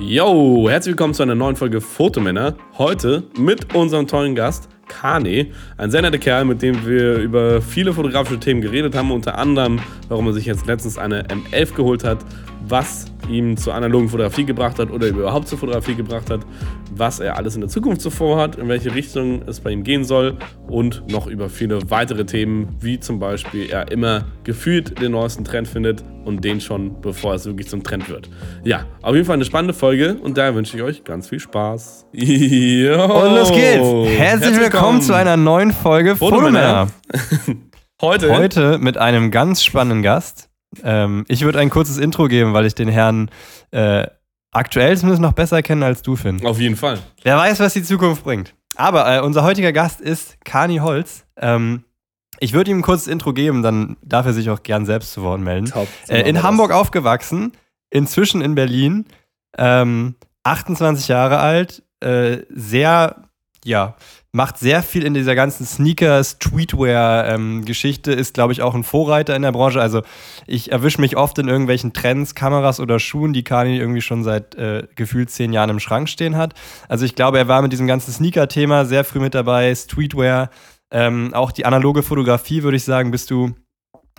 Yo, herzlich willkommen zu einer neuen Folge Fotomänner. Heute mit unserem tollen Gast Kane, ein sehr netter Kerl, mit dem wir über viele fotografische Themen geredet haben, unter anderem, warum er sich jetzt letztens eine M11 geholt hat, was ihm zur analogen Fotografie gebracht hat oder überhaupt zur Fotografie gebracht hat, was er alles in der Zukunft zuvor hat, in welche Richtung es bei ihm gehen soll und noch über viele weitere Themen, wie zum Beispiel er immer gefühlt den neuesten Trend findet und den schon, bevor es wirklich zum Trend wird. Ja, auf jeden Fall eine spannende Folge und daher wünsche ich euch ganz viel Spaß. Yo. Und los geht's. Herzlich, Herzlich willkommen, willkommen zu einer neuen Folge Fotomänner. Heute. Heute mit einem ganz spannenden Gast. Ähm, ich würde ein kurzes Intro geben, weil ich den Herrn äh, aktuell zumindest noch besser kenne als du, Finn. Auf jeden Fall. Wer weiß, was die Zukunft bringt. Aber äh, unser heutiger Gast ist Kani Holz. Ähm, ich würde ihm ein kurzes Intro geben, dann darf er sich auch gern selbst zu Wort melden. Top, äh, in Hamburg das. aufgewachsen, inzwischen in Berlin, ähm, 28 Jahre alt, äh, sehr, ja, macht sehr viel in dieser ganzen Sneaker-Streetwear-Geschichte, ist, glaube ich, auch ein Vorreiter in der Branche. Also ich erwische mich oft in irgendwelchen Trends, Kameras oder Schuhen, die Kani irgendwie schon seit äh, gefühlt zehn Jahren im Schrank stehen hat. Also ich glaube, er war mit diesem ganzen Sneaker-Thema sehr früh mit dabei, Streetwear, ähm, auch die analoge Fotografie, würde ich sagen, bist du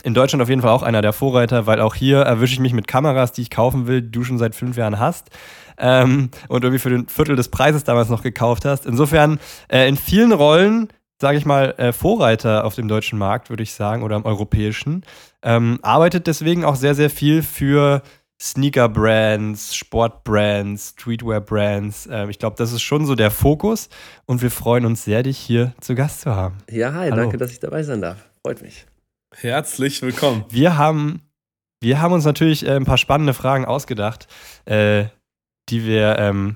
in Deutschland auf jeden Fall auch einer der Vorreiter, weil auch hier erwische ich mich mit Kameras, die ich kaufen will, die du schon seit fünf Jahren hast ähm, und irgendwie für den Viertel des Preises damals noch gekauft hast. Insofern äh, in vielen Rollen, sage ich mal, äh, Vorreiter auf dem deutschen Markt, würde ich sagen, oder im europäischen. Ähm, arbeitet deswegen auch sehr, sehr viel für Sneaker-Brands, Sport-Brands, Streetwear-Brands. Ähm, ich glaube, das ist schon so der Fokus und wir freuen uns sehr, dich hier zu Gast zu haben. Ja, hi, Hallo. danke, dass ich dabei sein darf. Freut mich. Herzlich willkommen. Wir haben, wir haben uns natürlich äh, ein paar spannende Fragen ausgedacht, äh, die wir, ähm,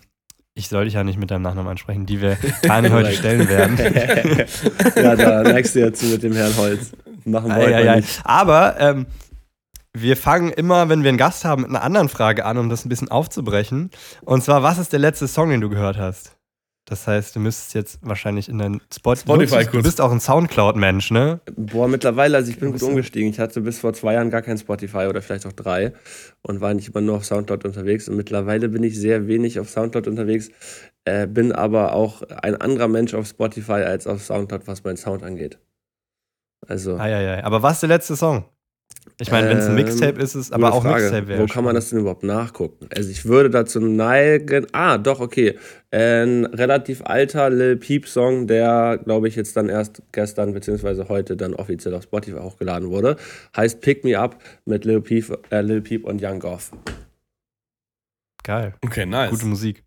ich soll dich ja nicht mit deinem Nachnamen ansprechen, die wir Kani heute stellen werden. ja, da neigst du ja zu mit dem Herrn Holz. Machen wir ja, ja, Aber ähm, wir fangen immer, wenn wir einen Gast haben, mit einer anderen Frage an, um das ein bisschen aufzubrechen. Und zwar, was ist der letzte Song, den du gehört hast? Das heißt, du müsstest jetzt wahrscheinlich in dein Spot Spotify Du bist auch ein Soundcloud-Mensch, ne? Boah, mittlerweile, also ich bin gut umgestiegen. Ich hatte bis vor zwei Jahren gar kein Spotify oder vielleicht auch drei und war nicht immer nur auf Soundcloud unterwegs. Und mittlerweile bin ich sehr wenig auf Soundcloud unterwegs, äh, bin aber auch ein anderer Mensch auf Spotify als auf Soundcloud, was mein Sound angeht. Also. Ah, ja, ja. Aber was ist der letzte Song? Ich meine, wenn es ein Mixtape ist, ist es aber auch Frage. Mixtape wäre. Wo kann man das denn überhaupt nachgucken? Also ich würde dazu neigen. Ah, doch, okay. Ein relativ alter Lil Peep Song, der, glaube ich, jetzt dann erst gestern bzw. heute dann offiziell auf Spotify hochgeladen wurde. Heißt Pick Me Up mit Lil Peep, äh, Lil Peep und Young Goff. Geil. Okay, nice. Gute Musik.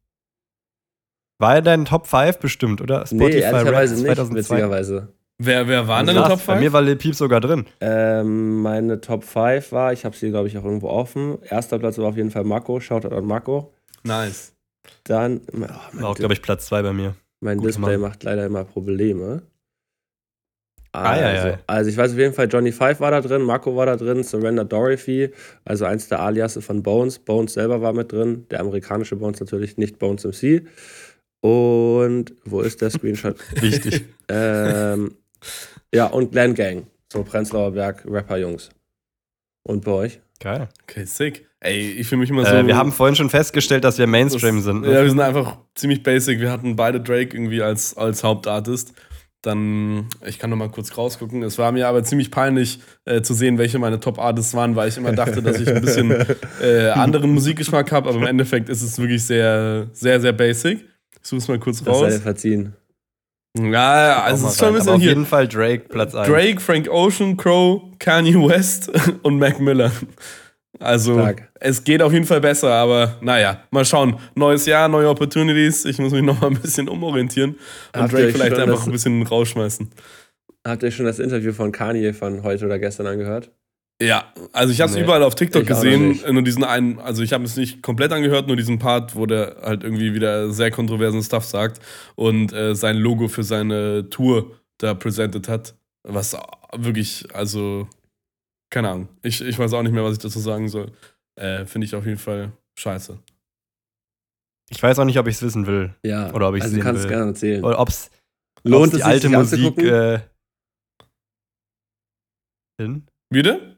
War er dein Top 5 bestimmt, oder? Spotify nee, ehrlicherweise nicht, witzigerweise. Wer, wer waren deine Top 5? Bei mir war Lil Peep sogar drin. Ähm, meine Top 5 war, ich habe sie, glaube ich, auch irgendwo offen. Erster Platz war auf jeden Fall Marco. Shoutout an Marco. Nice. Dann. Oh, war auch, glaube ich, Platz 2 bei mir. Mein Gut Display Mann. macht leider immer Probleme. Also, ah, ja, ja. also ich weiß auf jeden Fall, Johnny Five war da drin, Marco war da drin, Surrender Dorothy, also eins der Aliasse von Bones. Bones selber war mit drin, der amerikanische Bones natürlich, nicht Bones MC. Und wo ist der Screenshot? Wichtig. ähm, ja, und Glen Gang. So Prenzlauer Berg, Rapper-Jungs. Und bei euch? Geil. Okay, sick. Ey, ich fühle mich immer äh, so. wir haben vorhin schon festgestellt, dass wir Mainstream das, sind. Ne? Ja, wir sind einfach ziemlich basic. Wir hatten beide Drake irgendwie als, als Hauptartist. Dann, ich kann noch mal kurz rausgucken. Es war mir aber ziemlich peinlich äh, zu sehen, welche meine Top-Artists waren, weil ich immer dachte, dass ich ein bisschen äh, anderen Musikgeschmack habe. Aber im Endeffekt ist es wirklich sehr, sehr, sehr basic. Ich suche es mal kurz raus. Das sei verziehen. Ja, also es ist schon ein bisschen auf hier. Auf jeden Fall Drake Platz 1. Drake, Frank Ocean, Crow, Kanye West und Mac Miller. Also Stark. es geht auf jeden Fall besser, aber naja, mal schauen. Neues Jahr, neue Opportunities. Ich muss mich noch mal ein bisschen umorientieren und Habt Drake vielleicht einfach ein bisschen rausschmeißen. Habt ihr schon das Interview von Kanye von heute oder gestern angehört? Ja, also ich habe es nee, überall auf TikTok gesehen. Nur diesen einen, also ich habe es nicht komplett angehört, nur diesen Part, wo der halt irgendwie wieder sehr kontroversen Stuff sagt und äh, sein Logo für seine Tour da präsentiert hat. Was wirklich, also, keine Ahnung. Ich, ich weiß auch nicht mehr, was ich dazu sagen soll. Äh, Finde ich auf jeden Fall scheiße. Ich weiß auch nicht, ob ich es wissen will. Ja. Oder ob ich es also sehen kannst will. gerne erzählen. Oder ob es lohnt die alte Musik äh, hin? Wieder?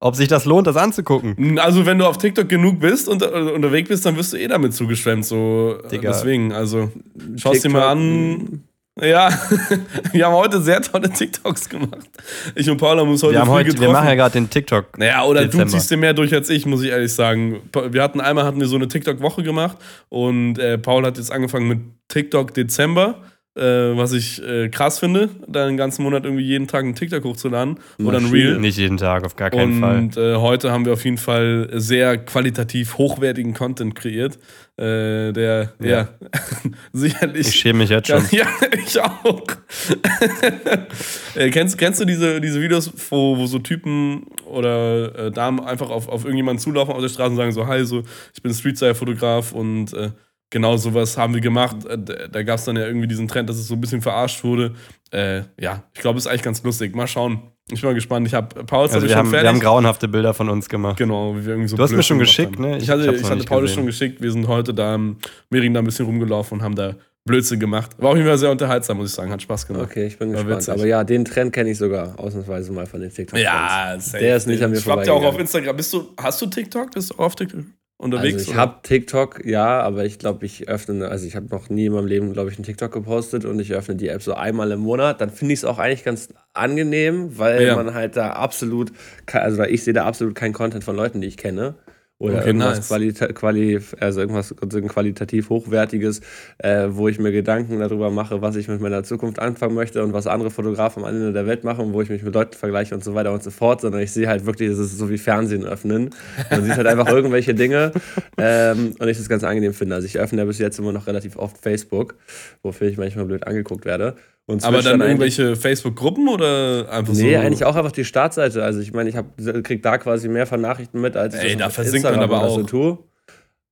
Ob sich das lohnt, das anzugucken. Also, wenn du auf TikTok genug bist und äh, unterwegs bist, dann wirst du eh damit zugeschwemmt. So, äh, Digga. deswegen, also, schau dir mal an. Ja, wir haben heute sehr tolle TikToks gemacht. Ich und Paula haben uns heute Wir, haben früh heute, getroffen. wir machen ja gerade den TikTok. Naja, oder Dezember. du ziehst dir mehr durch als ich, muss ich ehrlich sagen. Wir hatten einmal hatten wir so eine TikTok-Woche gemacht und äh, Paul hat jetzt angefangen mit TikTok Dezember, äh, was ich äh, krass finde, da den ganzen Monat irgendwie jeden Tag einen TikTok hochzuladen oder ein. Reel. Nicht jeden Tag, auf gar keinen Fall. Und äh, heute haben wir auf jeden Fall sehr qualitativ hochwertigen Content kreiert, äh, der ja, Ja. sicherlich Ich schäme mich jetzt schon. ja, ich auch. äh, kennst, kennst du diese, diese Videos, wo, wo so Typen oder äh, Damen einfach auf, auf irgendjemanden zulaufen auf der Straße und sagen so, hi, so, ich bin Streetstyle-Fotograf und genau sowas haben wir gemacht. Äh, da da gab es dann ja irgendwie diesen Trend, dass es so ein bisschen verarscht wurde. Äh, ja, ich glaube, es ist eigentlich ganz lustig. Mal schauen. Ich bin mal gespannt. Ich habe Paul Also wir haben, wir haben grauenhafte Bilder von uns gemacht. Genau, wie wir irgendwie so Du hast mir schon geschickt, haben. ne? Ich, Ich- hatte, ich ich hatte Paul gesehen. schon geschickt. Wir sind heute da am Mehring da ein bisschen rumgelaufen und haben da Blödsinn gemacht. War auf jeden Fall sehr unterhaltsam, muss ich sagen. Hat Spaß gemacht. Okay, ich bin War gespannt. witzig. Aber ja, den Trend kenne ich sogar ausnahmsweise mal von den TikTok. Ja, safe. Der ist nicht an mir Schwappt ja auch auf. Instagram. Bist du, hast du TikTok? Bist du auf TikTok unterwegs? Also ich habe TikTok, ja, aber ich glaube, ich öffne, also ich habe noch nie in meinem Leben, glaube ich, einen TikTok gepostet und ich öffne die App so einmal im Monat. Dann finde ich es auch eigentlich ganz angenehm, weil Ja. man halt da absolut, also ich sehe da absolut keinen Content von Leuten, die ich kenne. Oder Okay, irgendwas, nice. qualita quali also irgendwas qualitativ hochwertiges, äh, wo ich mir Gedanken darüber mache, was ich mit meiner Zukunft anfangen möchte und was andere Fotografen am Ende der Welt machen wo ich mich mit Leuten vergleiche und so weiter und so fort, sondern ich sehe halt wirklich, es ist so wie Fernsehen öffnen. Man sieht halt einfach irgendwelche Dinge ähm, und ich das ganz angenehm finde. Also ich öffne ja bis jetzt immer noch relativ oft Facebook, wofür ich manchmal blöd angeguckt werde. Und Aber dann eigentlich- irgendwelche Facebook-Gruppen oder einfach so? Nee, eigentlich auch einfach die Startseite. Also ich meine, ich hab, krieg da quasi mehr von Nachrichten mit, als Ey, ich da auf versinkt man Instagram aber oder so auch. tue.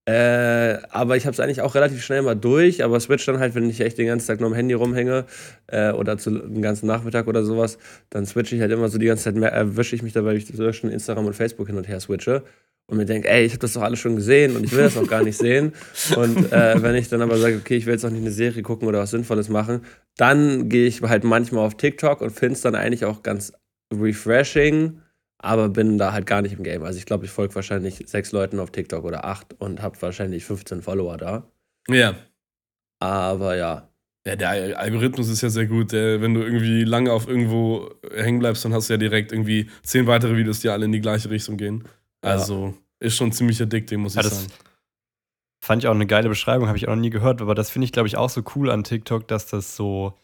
Äh, aber ich habe es eigentlich auch relativ schnell mal durch, aber switch dann halt, wenn ich echt den ganzen Tag nur am Handy rumhänge äh, oder zu, den ganzen Nachmittag oder sowas, dann switche ich halt immer so die ganze Zeit, mehr, erwische ich mich dabei, wie ich zwischen Instagram und Facebook hin und her switche und mir denke, ey, ich habe das doch alles schon gesehen und ich will das auch gar nicht sehen. Und äh, wenn ich dann aber sage, okay, ich will jetzt auch nicht eine Serie gucken oder was Sinnvolles machen, dann gehe ich halt manchmal auf TikTok und finde es dann eigentlich auch ganz refreshing, aber bin da halt gar nicht im Game. Also ich glaube, ich folge wahrscheinlich sechs Leuten auf TikTok oder acht und habe wahrscheinlich 15 Follower da. Ja. Aber ja, Ja, der Algorithmus ist ja sehr gut. Wenn du irgendwie lange auf irgendwo hängen bleibst, dann hast du ja direkt irgendwie zehn weitere Videos, die alle in die gleiche Richtung gehen. Ja. Also ist schon ziemlich addicting, muss Ja, ich das sagen. fand ich auch eine geile Beschreibung, habe ich auch noch nie gehört, aber das finde ich, glaube ich, auch so cool an TikTok, dass das so.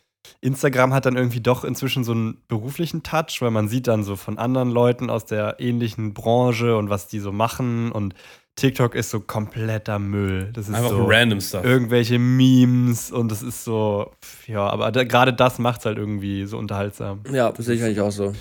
Instagram hat dann irgendwie doch inzwischen so einen beruflichen Touch, weil man sieht dann so von anderen Leuten aus der ähnlichen Branche und was die so machen und TikTok ist so kompletter Müll. Das ist Einfach so random Stuff. irgendwelche Memes und das ist so, ja, aber da, gerade das macht es halt irgendwie so unterhaltsam. ja, das sehe ich eigentlich auch so.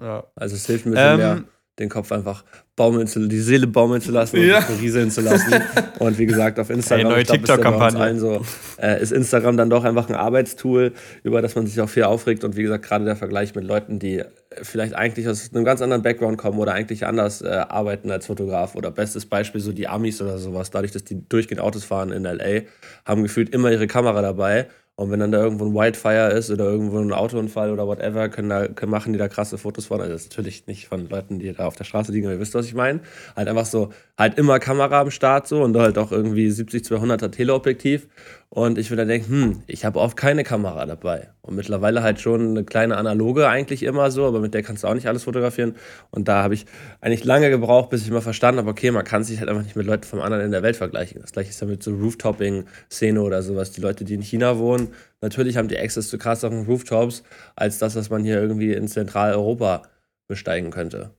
Ja. Also es hilft ein bisschen Ähm, mehr, den Kopf einfach baumeln zu, die Seele baumeln zu lassen und Ja. rieseln zu lassen. und wie gesagt, auf Instagram, Ey, neue TikTok-Kampagne. so, äh, ist Instagram dann doch einfach ein Arbeitstool, über das man sich auch viel aufregt. Und wie gesagt, gerade der Vergleich mit Leuten, die vielleicht eigentlich aus einem ganz anderen Background kommen oder eigentlich anders äh, arbeiten als Fotograf. Oder bestes Beispiel so die Amis oder sowas, dadurch, dass die durchgehend Autos fahren in LA, haben gefühlt immer ihre Kamera dabei. Und wenn dann da irgendwo ein Wildfire ist oder irgendwo ein Autounfall oder whatever, können da, können, machen die da krasse Fotos von. Also das ist natürlich nicht von Leuten, die da auf der Straße liegen, aber ihr wisst, was ich meine. Halt einfach so, halt immer Kamera am Start so und halt auch irgendwie 70-200er Teleobjektiv. Und ich würde dann denken, hm, ich habe oft keine Kamera dabei. Und mittlerweile halt schon eine kleine analoge eigentlich immer so, aber mit der kannst du auch nicht alles fotografieren. Und da habe ich eigentlich lange gebraucht, bis ich mal verstanden habe, okay, man kann sich halt einfach nicht mit Leuten vom anderen in der Welt vergleichen. Das gleiche ist ja mit so Rooftopping-Szene oder sowas. Die Leute, die in China wohnen, natürlich haben die Access zu krasseren Rooftops, als das, was man hier irgendwie in Zentraleuropa besteigen könnte.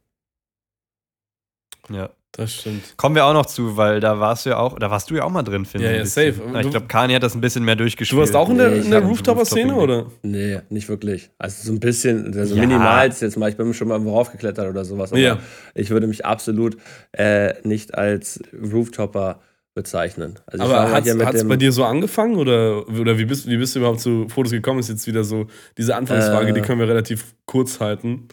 ja. Das stimmt. Kommen wir auch noch zu, weil da warst du ja auch, da warst du ja auch mal drin, finde Ja, ich. ja, bisschen. safe. Ja, ich glaube, Kani hat das ein bisschen mehr durchgespielt. Du warst auch in der, Nee, der Rooftopper oder? Nee, nicht wirklich. Also so ein bisschen, also Ja. minimal jetzt mal. Ich bin schon mal raufgeklettert oder sowas. Aber Ja. ich würde mich absolut äh, nicht als Rooftopper bezeichnen. Also ich Aber hat es bei dir so angefangen oder, oder wie, bist, wie bist du überhaupt zu Fotos gekommen? Ist jetzt wieder so diese Anfangsfrage, Äh. die können wir relativ kurz halten.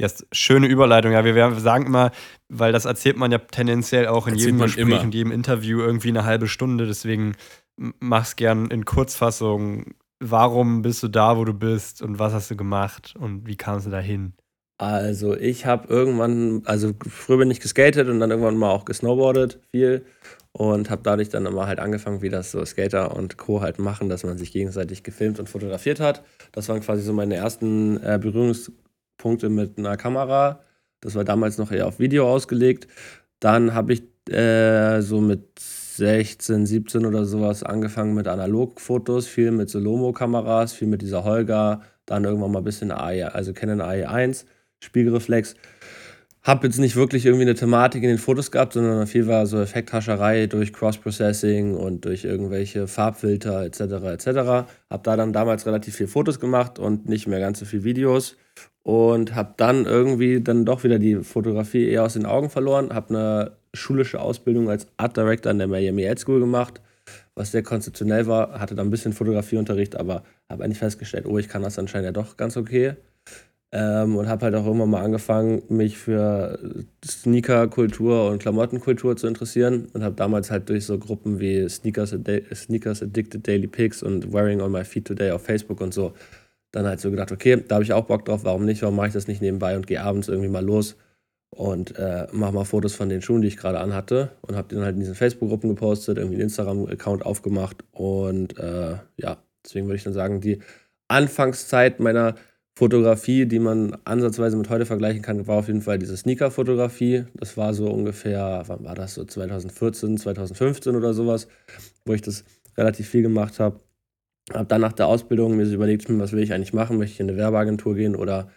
Ja, ist schöne Überleitung. Ja, wir, wir sagen immer, weil das erzählt man ja tendenziell auch in Erzählt jedem Gespräch immer. und jedem Interview irgendwie eine halbe Stunde. Deswegen mach's gern in Kurzfassung. Warum bist du da, wo du bist und was hast du gemacht und wie kamst du dahin? Also ich habe irgendwann, also früher bin ich geskatet und dann irgendwann mal auch gesnowboardet viel und habe dadurch dann immer halt angefangen, wie das so Skater und Co. halt machen, dass man sich gegenseitig gefilmt und fotografiert hat. Das waren quasi so meine ersten äh, Berührungspunkte mit einer Kamera. Das war damals noch eher auf Video ausgelegt. Dann habe ich äh, so mit 16, 17 oder sowas angefangen mit Analogfotos, viel mit Solomo-Kameras, viel mit dieser Holga, dann irgendwann mal ein bisschen AI, also Canon AI1 Spiegelreflex. Hab jetzt nicht wirklich irgendwie eine Thematik in den Fotos gehabt, sondern viel war so Effekthascherei durch Cross-Processing und durch irgendwelche Farbfilter etc. etc. Hab da dann damals relativ viel Fotos gemacht und nicht mehr ganz so viel Videos und hab dann irgendwie dann doch wieder die Fotografie eher aus den Augen verloren. Hab eine schulische Ausbildung als Art Director an der Miami Ed School gemacht, was sehr konzeptionell war. Hatte da ein bisschen Fotografieunterricht, aber habe eigentlich festgestellt, oh, ich kann das anscheinend ja doch ganz okay. Ähm, und habe halt auch immer mal angefangen, mich für Sneaker-Kultur und Klamottenkultur zu interessieren und habe damals halt durch so Gruppen wie Sneakers, Sneakers Addicted Daily Pics und Wearing on My Feet Today auf Facebook und so dann halt so gedacht, okay, da habe ich auch Bock drauf, warum nicht, warum mache ich das nicht nebenbei und gehe abends irgendwie mal los und äh, mache mal Fotos von den Schuhen, die ich gerade anhatte und habe die dann halt in diesen Facebook-Gruppen gepostet, irgendwie einen Instagram-Account aufgemacht und äh, ja, deswegen würde ich dann sagen, die Anfangszeit meiner Fotografie, die man ansatzweise mit heute vergleichen kann, war auf jeden Fall diese Sneaker-Fotografie. Das war so ungefähr, wann war das so, 2014, 2015 oder sowas, wo ich das relativ viel gemacht habe. Habe dann nach der Ausbildung mir überlegt, hm, was will ich eigentlich machen? Möchte ich in eine Werbeagentur gehen oder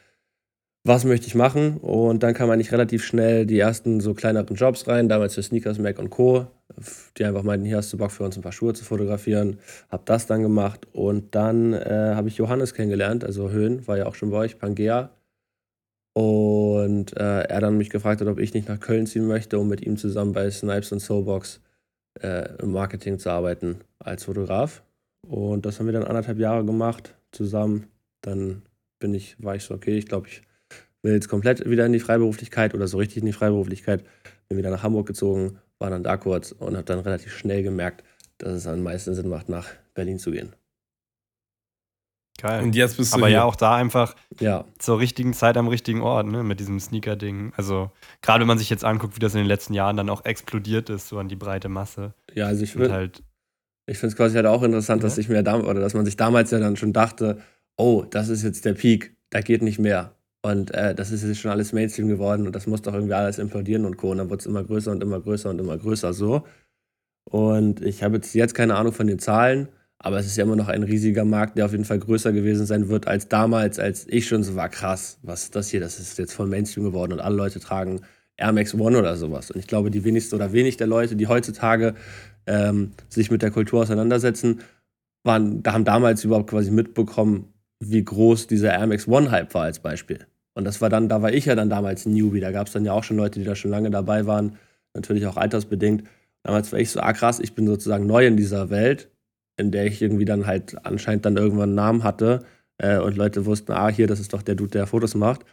was möchte ich machen? Und dann kam eigentlich relativ schnell die ersten so kleineren Jobs rein, damals für Sneakers, Mac und Co., die einfach meinten, hier hast du Bock für uns ein paar Schuhe zu fotografieren. Hab das dann gemacht und dann äh, habe ich Johannes kennengelernt, also Höhen, war ja auch schon bei euch, Pangea. Und äh, er dann mich gefragt hat, ob ich nicht nach Köln ziehen möchte, um mit ihm zusammen bei Snipes und Soulbox äh, im Marketing zu arbeiten als Fotograf. Und das haben wir dann anderthalb Jahre gemacht zusammen. Dann bin ich, war ich so, okay, ich glaube, ich will jetzt komplett wieder in die Freiberuflichkeit oder so richtig in die Freiberuflichkeit. Bin wieder nach Hamburg gezogen, war dann da kurz und habe dann relativ schnell gemerkt, dass es am meisten Sinn macht, nach Berlin zu gehen. Geil. Und jetzt bist du Aber hier. ja auch da einfach ja. zur richtigen Zeit am richtigen Ort, ne, mit diesem Sneaker-Ding. Also, gerade wenn man sich jetzt anguckt, wie das in den letzten Jahren dann auch explodiert ist, so an die breite Masse. Ja, also ich finde halt ich finde es quasi halt auch interessant, ja. dass ich mir oder dass man sich damals ja dann schon dachte, oh, das ist jetzt der Peak, da geht nicht mehr. Und äh, das ist jetzt schon alles Mainstream geworden und das muss doch irgendwie alles implodieren und Co. Und dann wird es immer größer und immer größer und immer größer so. Und ich habe jetzt, jetzt keine Ahnung von den Zahlen, aber es ist ja immer noch ein riesiger Markt, der auf jeden Fall größer gewesen sein wird als damals, als ich schon so war, krass, was ist das hier? Das ist jetzt voll Mainstream geworden und alle Leute tragen Air Max One oder sowas. Und ich glaube, die wenigsten oder wenig der Leute, die heutzutage ähm, sich mit der Kultur auseinandersetzen, waren, da haben damals überhaupt quasi mitbekommen, wie groß dieser Air Max One Hype war als Beispiel. Und das war dann, da war ich ja dann damals ein Newbie. Da gab es dann ja auch schon Leute, die da schon lange dabei waren, natürlich auch altersbedingt. Damals war ich so, ah krass, ich bin sozusagen neu in dieser Welt, in der ich irgendwie dann halt anscheinend dann irgendwann einen Namen hatte äh, und Leute wussten, ah, hier, das ist doch der Dude, der Fotos macht.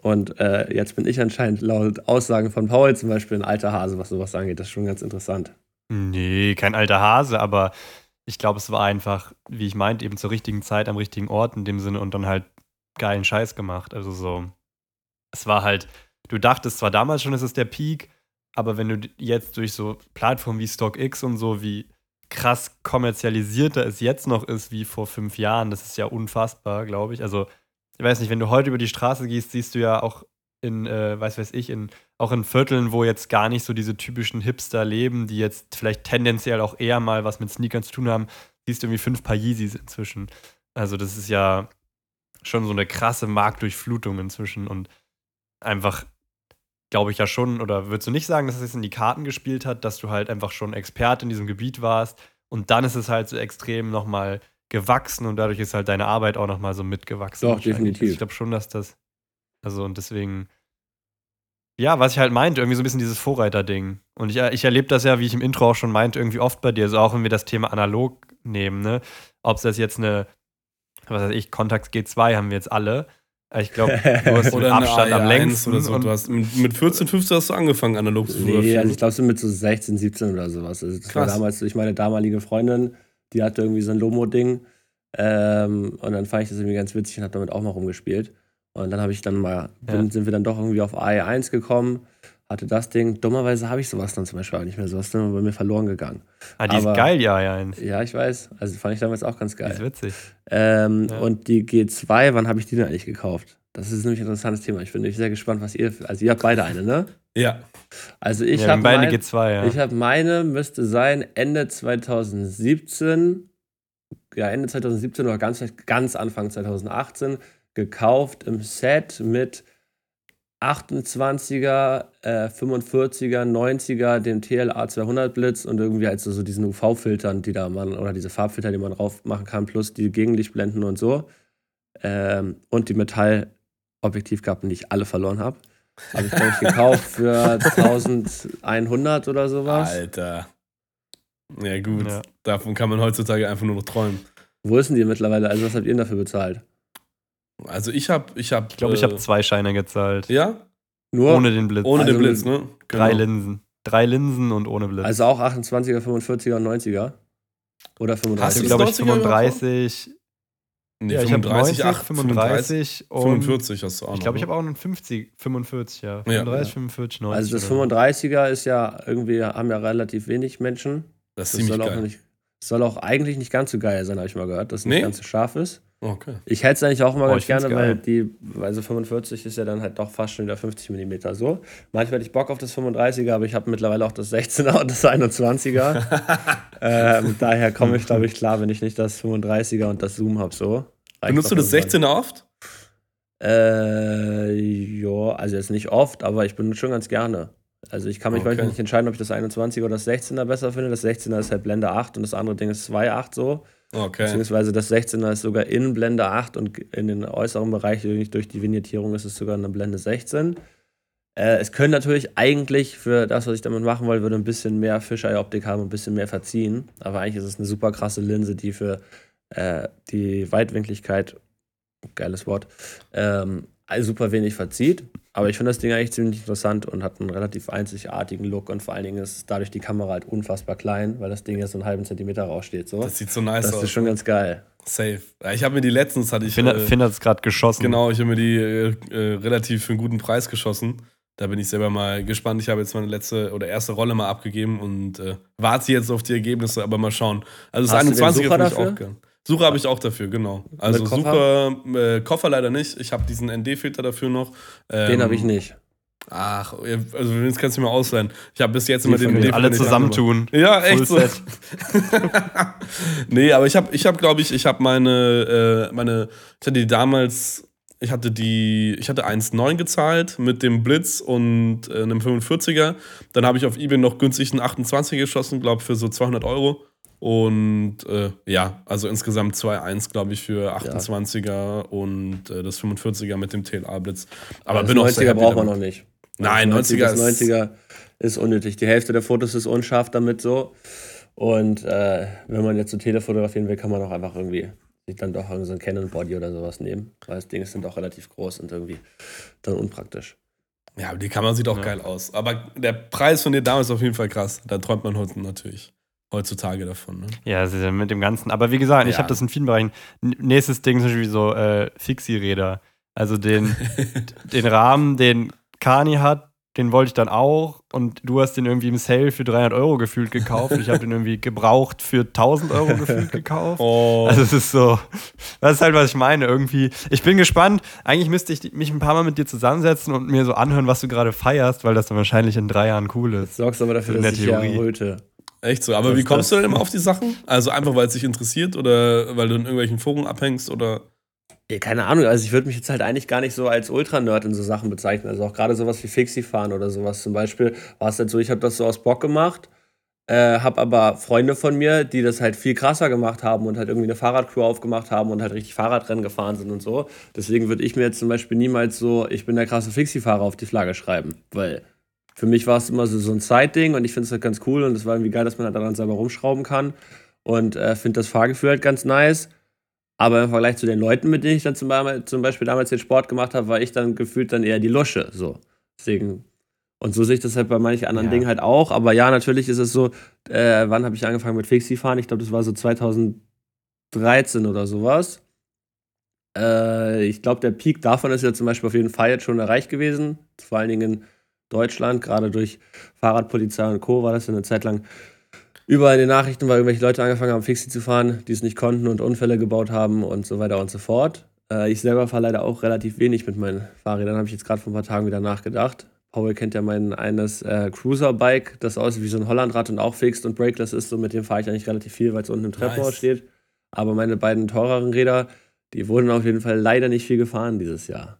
Und äh, jetzt bin ich anscheinend laut Aussagen von Paul zum Beispiel ein alter Hase, was sowas angeht. Das ist schon ganz interessant. Nee, kein alter Hase, aber ich glaube, es war einfach, wie ich meinte, eben zur richtigen Zeit am richtigen Ort in dem Sinne und dann halt geilen Scheiß gemacht. Also so, es war halt, du dachtest zwar damals schon, es ist der Peak, aber wenn du jetzt durch so Plattformen wie StockX und so, wie krass kommerzialisierter es jetzt noch ist wie vor fünf Jahren, das ist ja unfassbar, glaube ich. Also, ich weiß nicht, wenn du heute über die Straße gehst, siehst du ja auch in, äh, weiß weiß ich, in, auch in Vierteln, wo jetzt gar nicht so diese typischen Hipster leben, die jetzt vielleicht tendenziell auch eher mal was mit Sneakern zu tun haben, siehst du irgendwie fünf Paar Yeezys inzwischen. Also, das ist ja schon so eine krasse Marktdurchflutung inzwischen und einfach, glaube ich ja schon, oder würdest du nicht sagen, dass es in die Karten gespielt hat, dass du halt einfach schon Experte in diesem Gebiet warst und dann ist es halt so extrem nochmal gewachsen und dadurch ist halt deine Arbeit auch nochmal so mitgewachsen. Doch, definitiv. Ich glaube schon, dass das, also und deswegen, ja, was ich halt meinte, irgendwie so ein bisschen dieses Vorreiter-Ding. Und ich, ich erlebe das ja, wie ich im Intro auch schon meinte, irgendwie oft bei dir, so auch wenn wir das Thema analog nehmen, ne? Ob es das jetzt eine was weiß ich, Kontakt G2 haben wir jetzt alle. Ich glaube, du hast oder Abstand am längsten. Oder so. Du hast, mit 14, 15 hast du angefangen, analog zu fotografieren. Nee, also ich glaube, so mit so 16, 17 oder sowas. Also das Krass. war damals durch meine damalige Freundin, die hatte irgendwie so ein Lomo-Ding. Ähm, und dann fand ich das irgendwie ganz witzig und habe damit auch mal rumgespielt. Und dann habe ich dann mal, bin, ja. sind wir dann doch irgendwie auf AE1 gekommen, hatte das Ding. Dummerweise habe ich sowas dann zum Beispiel auch nicht mehr. Sowas ist dann bei mir verloren gegangen. Ah, die Aber, ist geil, ja, AE1. Ja, ich weiß. Also fand ich damals auch ganz geil. Die ist witzig. Ähm, ja. Und die G2, wann habe ich die denn eigentlich gekauft? Das ist nämlich ein interessantes Thema. Ich bin nämlich sehr gespannt, was ihr. Also, ihr habt beide eine, ne? Ja. Also, ich ja, habe. Beide mein, G2, ja. Ich habe meine, müsste sein, Ende 2017. Ja, Ende 2017 oder ganz, ganz Anfang 2018 gekauft im Set mit 28er, äh, 45er, 90er, dem TLA 200 Blitz und irgendwie also so diesen UV-Filtern, die da man, oder diese Farbfilter, die man drauf machen kann, plus die Gegenlichtblenden und so. Ähm, und die Metall Objektivkappen, die ich alle verloren habe. Habe ich, glaube ich, gekauft für 1100 oder sowas. Alter. Ja, gut. Ja. Davon kann man heutzutage einfach nur noch träumen. Wo ist denn die mittlerweile? Also, was habt ihr denn dafür bezahlt? Also, ich habe. Ich, hab, ich glaube, äh, ich habe zwei Scheine gezahlt. Ja? Nur? Ohne den Blitz. Ohne also den Blitz, ne? Genau. Drei Linsen. Drei Linsen und ohne Blitz. Also auch 28er, 45er und 90er? Oder 35? Hast du, glaube ich, 35. Nee, ja, 35, 90, 8, 35 und 45 hast du auch noch. Ich glaube, ich habe auch einen 50, 45, ja. 35, ja. 45, 90. Also das 35er ist ja irgendwie, haben ja relativ wenig Menschen. Das, ist das soll, auch nicht, soll auch eigentlich nicht ganz so geil sein, habe ich mal gehört, dass es nee? nicht ganz so scharf ist. Okay. Ich hätte es eigentlich auch immer oh, ganz gerne, weil die, also 45 ist ja dann halt doch fast schon wieder 50 mm so. Manchmal hätte ich Bock auf das 35er, aber ich habe mittlerweile auch das 16er und das 21er. ähm, daher komme ich, glaube ich, klar, wenn ich nicht das 35er und das Zoom habe so. Benutzt du das 16er oft? Äh, ja, also jetzt nicht oft, aber ich benutze schon ganz gerne. Also ich kann mich okay. manchmal nicht entscheiden, ob ich das 21er oder das 16er besser finde. Das 16er ist halt Blende 8 und das andere Ding ist 2.8 so. Okay. Beziehungsweise das 16er ist sogar in Blende 8 und in den äußeren Bereich durch die Vignettierung ist es sogar eine Blende 16. Äh, es können natürlich eigentlich für das, was ich damit machen wollte, würde ein bisschen mehr Fisheye-Optik haben, ein bisschen mehr verziehen. Aber eigentlich ist es eine super krasse Linse, die für äh, die Weitwinkligkeit, geiles Wort, ähm, super wenig verzieht. Aber ich finde das Ding eigentlich ziemlich interessant und hat einen relativ einzigartigen Look und vor allen Dingen ist dadurch die Kamera halt unfassbar klein, weil das Ding jetzt so einen halben Zentimeter raussteht. So. Das sieht so nice das aus. Das ist schon ganz geil. Safe. Ich habe mir die letztens hatte ich. Finn, äh, Finn hat es gerade geschossen. Genau, ich habe mir die äh, äh, relativ für einen guten Preis geschossen. Da bin ich selber mal gespannt. Ich habe jetzt meine letzte oder erste Rolle mal abgegeben und äh, warte jetzt auf die Ergebnisse, aber mal schauen. Also das 21er finde ich auch gern. Suche habe ich auch dafür, genau. Also Koffer? Suche, äh, Koffer leider nicht. Ich habe diesen ND-Filter dafür noch. Ähm, Den habe ich nicht. Ach, also das kannst du mir ausleihen. Ich habe bis jetzt immer den ND Alle zusammentun. Ja, echt so. nee, aber ich habe, ich habe, glaube ich, ich habe meine, äh, meine, ich hatte die damals, ich hatte die, ich hatte 1,9 gezahlt mit dem Blitz und äh, einem 45er. Dann habe ich auf eBay noch günstig einen 28er geschossen, glaube für so 200 Euro. Und äh, ja, also insgesamt 2-1, glaube ich, für 28er ja. und äh, das 45er mit dem TLA-Blitz. Aber das bin 90er braucht man noch nicht. Nein, 90er, das 90er ist unnötig. Die Hälfte der Fotos ist unscharf damit so. Und äh, wenn man jetzt so telefotografieren will, kann man auch einfach irgendwie sich dann doch so ein Canon Body oder sowas nehmen. Weil das Ding ist dann doch relativ groß und irgendwie dann unpraktisch. Ja, aber die Kamera sieht auch ja. geil aus. Aber der Preis von dir damals ist auf jeden Fall krass. Da träumt man heute natürlich heutzutage davon. Ne? Ja, mit dem Ganzen. Aber wie gesagt, ja. ich habe das in vielen Bereichen. Nächstes Ding ist natürlich so äh, Fixie-Räder. Also den, den Rahmen, den Kani hat, den wollte ich dann auch. Und du hast den irgendwie im Sale für 300 Euro gefühlt gekauft. Ich habe den irgendwie gebraucht für 1000 Euro gefühlt gekauft. Oh. Also es ist so, das ist halt, was ich meine. Irgendwie, ich bin gespannt. Eigentlich müsste ich mich ein paar Mal mit dir zusammensetzen und mir so anhören, was du gerade feierst, weil das dann wahrscheinlich in drei Jahren cool ist. Sorgst aber dafür, dass ich ja röte. Echt so. Aber wie kommst du denn immer auf die Sachen? Also einfach, weil es dich interessiert oder weil du in irgendwelchen Foren abhängst oder? Ja, keine Ahnung. Also ich würde mich jetzt halt eigentlich gar nicht so als Ultra-Nerd in so Sachen bezeichnen. Also auch gerade sowas wie Fixie fahren oder sowas zum Beispiel war es halt so, ich habe das so aus Bock gemacht. Äh, habe aber Freunde von mir, die das halt viel krasser gemacht haben und halt irgendwie eine Fahrradcrew aufgemacht haben und halt richtig Fahrradrennen gefahren sind und so. Deswegen würde ich mir jetzt zum Beispiel niemals so, ich bin der krasse Fixie-Fahrer auf die Flagge schreiben, weil für mich war es immer so, so ein Side-Ding und ich finde es halt ganz cool und es war irgendwie geil, dass man halt daran selber rumschrauben kann und äh, finde das Fahrgefühl halt ganz nice. Aber im Vergleich zu den Leuten, mit denen ich dann zum, zum Beispiel damals den Sport gemacht habe, war ich dann gefühlt dann eher die Lusche. So. Deswegen. Und so sehe ich das halt bei manchen anderen ja. Dingen halt auch. Aber ja, natürlich ist es so, äh, wann habe ich angefangen mit Fixie fahren? Ich glaube, das war so 2013 oder sowas. Äh, ich glaube, der Peak davon ist ja zum Beispiel auf jeden Fall jetzt schon erreicht gewesen. Vor allen Dingen in Deutschland, gerade durch Fahrradpolizei und Co. war das ja eine Zeit lang überall in den Nachrichten, weil irgendwelche Leute angefangen haben, Fixie zu fahren, die es nicht konnten und Unfälle gebaut haben und so weiter und so fort. Äh, ich selber fahre leider auch relativ wenig mit meinen Fahrrädern, habe ich jetzt gerade vor ein paar Tagen wieder nachgedacht. Paul kennt ja mein eines äh, Cruiser-Bike, das aussieht wie so ein Hollandrad und auch fixed und brakeless ist. So mit dem fahre ich eigentlich relativ viel, weil es unten im Treppenhaus nice. steht. Aber meine beiden teureren Räder, die wurden auf jeden Fall leider nicht viel gefahren dieses Jahr.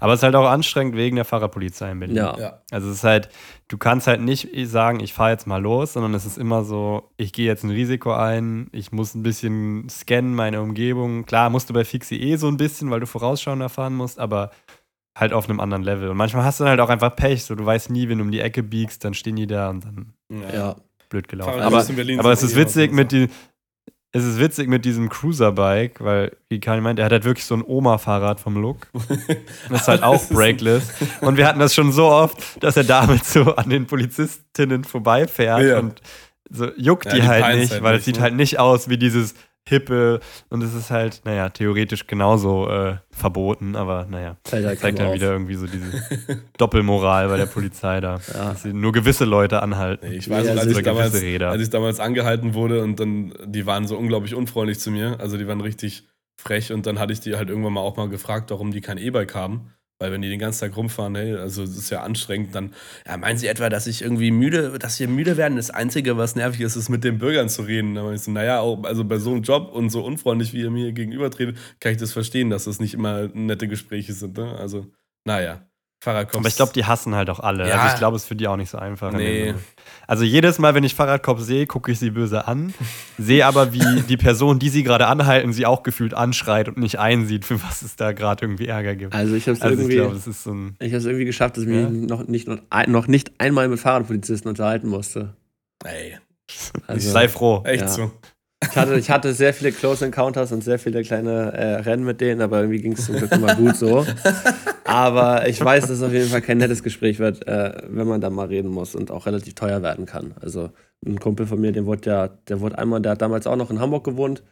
Aber es ist halt auch anstrengend wegen der Fahrradpolizei in Berlin. Ja. Also es ist halt, du kannst halt nicht sagen, ich fahre jetzt mal los, sondern es ist immer so, ich gehe jetzt ein Risiko ein, ich muss ein bisschen scannen, meine Umgebung. Klar, musst du bei Fixie eh so ein bisschen, weil du vorausschauender fahren musst, aber halt auf einem anderen Level. Und manchmal hast du dann halt auch einfach Pech, so du weißt nie, wenn du um die Ecke biegst, dann stehen die da und dann ja. blöd gelaufen. Aber, aber es ist witzig mit die, es ist witzig mit diesem Cruiser-Bike, weil, wie Kani meint, er hat halt wirklich so ein Oma-Fahrrad vom Look. Das ist halt auch brakeless. Und wir hatten das schon so oft, dass er damit so an den Polizistinnen vorbeifährt ja. und so juckt ja, die, die halt nicht, halt weil es sieht ne? halt nicht aus wie dieses hippe und es ist halt, naja, theoretisch genauso äh, verboten, aber naja, zeigt dann auf. wieder irgendwie so diese Doppelmoral bei der Polizei da, ja. dass sie nur gewisse Leute anhalten. Ich weiß, ja, als, ich damals, als ich damals angehalten wurde und dann, die waren so unglaublich unfreundlich zu mir, also die waren richtig frech und dann hatte ich die halt irgendwann mal auch mal gefragt, warum die kein E-Bike haben. Weil wenn die den ganzen Tag rumfahren, hey, also es ist ja anstrengend, dann ja, meinen sie etwa, dass ich irgendwie müde, dass wir müde werden. Das Einzige, was nervig ist, ist mit den Bürgern zu reden. Da meine ich so, naja, auch, also bei so einem Job und so unfreundlich, wie ihr mir gegenüber tretet, kann ich das verstehen, dass das nicht immer nette Gespräche sind. Ne? Also, naja. Fahrradcops. Aber ich glaube, die hassen halt auch alle. Ja. Also ich glaube, es ist für die auch nicht so einfach. Nee. Also jedes Mal, wenn ich Fahrradcops sehe, gucke ich sie böse an, sehe aber, wie die Person, die sie gerade anhalten, sie auch gefühlt anschreit und nicht einsieht, für was es da gerade irgendwie Ärger gibt. Also ich habe es also irgendwie, glaub, so ich hab's irgendwie geschafft, dass ich ja? mich noch nicht, noch nicht einmal mit Fahrradpolizisten unterhalten musste. Ey. Also, ich sei froh. Echt ja. so. Ich hatte, ich hatte sehr viele Close Encounters und sehr viele kleine äh, Rennen mit denen, aber irgendwie ging es zum Glück immer gut so. Aber ich weiß, dass es auf jeden Fall kein nettes Gespräch wird, äh, wenn man da mal reden muss und auch relativ teuer werden kann. Also ein Kumpel von mir, der wurde ja, der wurde einmal, der hat damals auch noch in Hamburg gewohnt.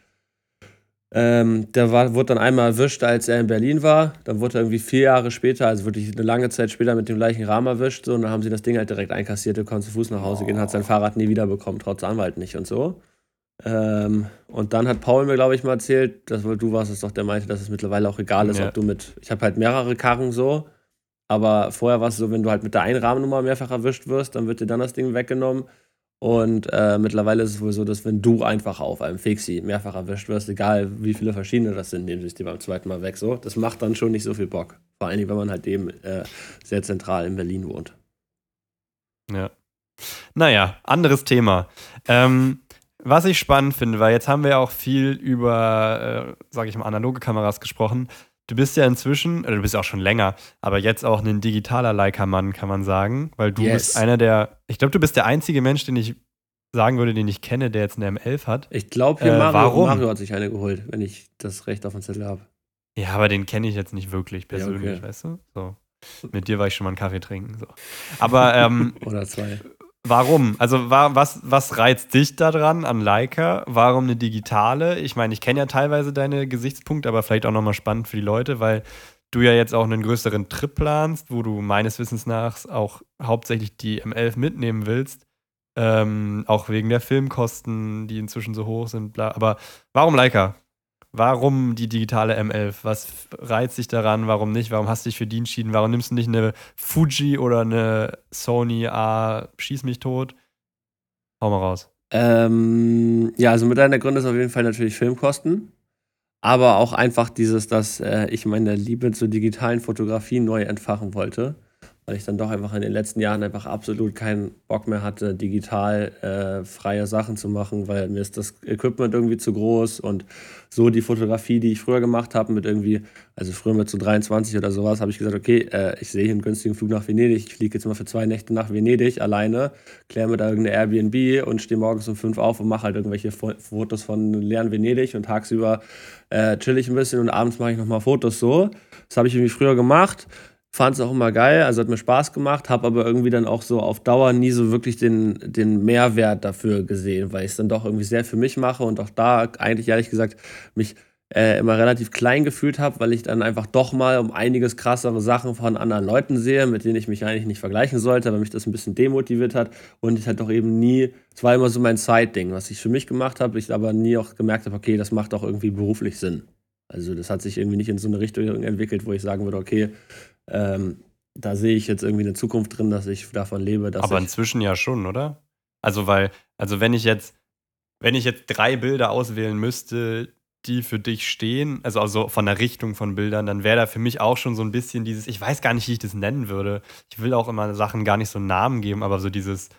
Ähm, der war, wurde dann einmal erwischt, als er in Berlin war. Dann wurde er irgendwie vier Jahre später, also wirklich eine lange Zeit später, mit dem gleichen Rahmen erwischt. So, und dann haben sie das Ding halt direkt einkassiert. Er konnte zu Fuß nach Hause gehen, hat sein Fahrrad nie wiederbekommen, trotz Anwalt nicht und so. Ähm, und dann hat Paul mir, glaube ich, mal erzählt, dass, du warst es doch, der meinte, dass es mittlerweile auch egal ist, ja. ob du mit. Ich habe halt mehrere Karren so, aber vorher war es so, wenn du halt mit der einen Rahmennummer mehrfach erwischt wirst, dann wird dir dann das Ding weggenommen. Und äh, mittlerweile ist es wohl so, dass wenn du einfach auf einem Fixie mehrfach erwischt wirst, egal wie viele verschiedene das sind, nehmen sie dir beim zweiten Mal weg. So, das macht dann schon nicht so viel Bock. Vor allen Dingen, wenn man halt eben äh, sehr zentral in Berlin wohnt. Ja. Naja, anderes Thema. Ähm, was ich spannend finde, weil jetzt haben wir ja auch viel über, äh, sage ich mal, analoge Kameras gesprochen. Du bist ja inzwischen, oder du bist auch schon länger, aber jetzt auch ein digitaler Leica-Mann, kann man sagen, weil du yes. bist einer der, ich glaube, du bist der einzige Mensch, den ich sagen würde, den ich kenne, der jetzt eine M11 hat. Ich glaube, äh, Mario, warum? Mario hat sich eine geholt, wenn ich das Recht auf den Zettel habe. Ja, aber den kenne ich jetzt nicht wirklich persönlich, ja, okay. weißt du? So. Mit dir war ich schon mal einen Kaffee trinken. So. Aber ähm, Oder zwei. Warum? Also was, was reizt dich daran an Leica? Warum eine digitale? Ich meine, ich kenne ja teilweise deine Gesichtspunkte, aber vielleicht auch nochmal spannend für die Leute, weil du ja jetzt auch einen größeren Trip planst, wo du meines Wissens nach auch hauptsächlich die M11 mitnehmen willst. Ähm, auch wegen der Filmkosten, die inzwischen so hoch sind. Bla. Aber warum Leica? Warum die digitale M11? Was reizt dich daran? Warum nicht? Warum hast du dich für die entschieden? Warum nimmst du nicht eine Fuji oder eine Sony A, schieß mich tot? Hau mal raus. Ähm, ja, also mit einer der Gründe ist auf jeden Fall natürlich Filmkosten. Aber auch einfach dieses, dass äh, ich meine Liebe zur digitalen Fotografie neu entfachen wollte weil ich dann doch einfach in den letzten Jahren einfach absolut keinen Bock mehr hatte, digital äh, freie Sachen zu machen, weil mir ist das Equipment irgendwie zu groß und so die Fotografie, die ich früher gemacht habe, mit irgendwie, also früher mit so 23 oder sowas, habe ich gesagt, okay, äh, ich sehe hier einen günstigen Flug nach Venedig, ich fliege jetzt mal für zwei Nächte nach Venedig alleine, kläre mir da irgendeine Airbnb und stehe morgens um fünf auf und mache halt irgendwelche Fotos von leeren Venedig und tagsüber äh, chill ich ein bisschen und abends mache ich nochmal Fotos so. Das habe ich irgendwie früher gemacht fand es auch immer geil, also hat mir Spaß gemacht, habe aber irgendwie dann auch so auf Dauer nie so wirklich den, den Mehrwert dafür gesehen, weil ich es dann doch irgendwie sehr für mich mache und auch da eigentlich ehrlich gesagt mich äh, immer relativ klein gefühlt habe, weil ich dann einfach doch mal um einiges krassere Sachen von anderen Leuten sehe, mit denen ich mich eigentlich nicht vergleichen sollte, weil mich das ein bisschen demotiviert hat und ich halt doch eben nie, es war immer so mein Side-Ding, was ich für mich gemacht habe, ich aber nie auch gemerkt habe, okay, das macht auch irgendwie beruflich Sinn. Also das hat sich irgendwie nicht in so eine Richtung entwickelt, wo ich sagen würde, okay, ähm, da sehe ich jetzt irgendwie eine Zukunft drin, dass ich davon lebe. Dass aber inzwischen ja schon, oder? Also weil, also wenn ich jetzt, wenn ich jetzt drei Bilder auswählen müsste, die für dich stehen, also, also von der Richtung von Bildern, dann wäre da für mich auch schon so ein bisschen dieses, ich weiß gar nicht, wie ich das nennen würde. Ich will auch immer Sachen gar nicht so einen Namen geben, aber so dieses,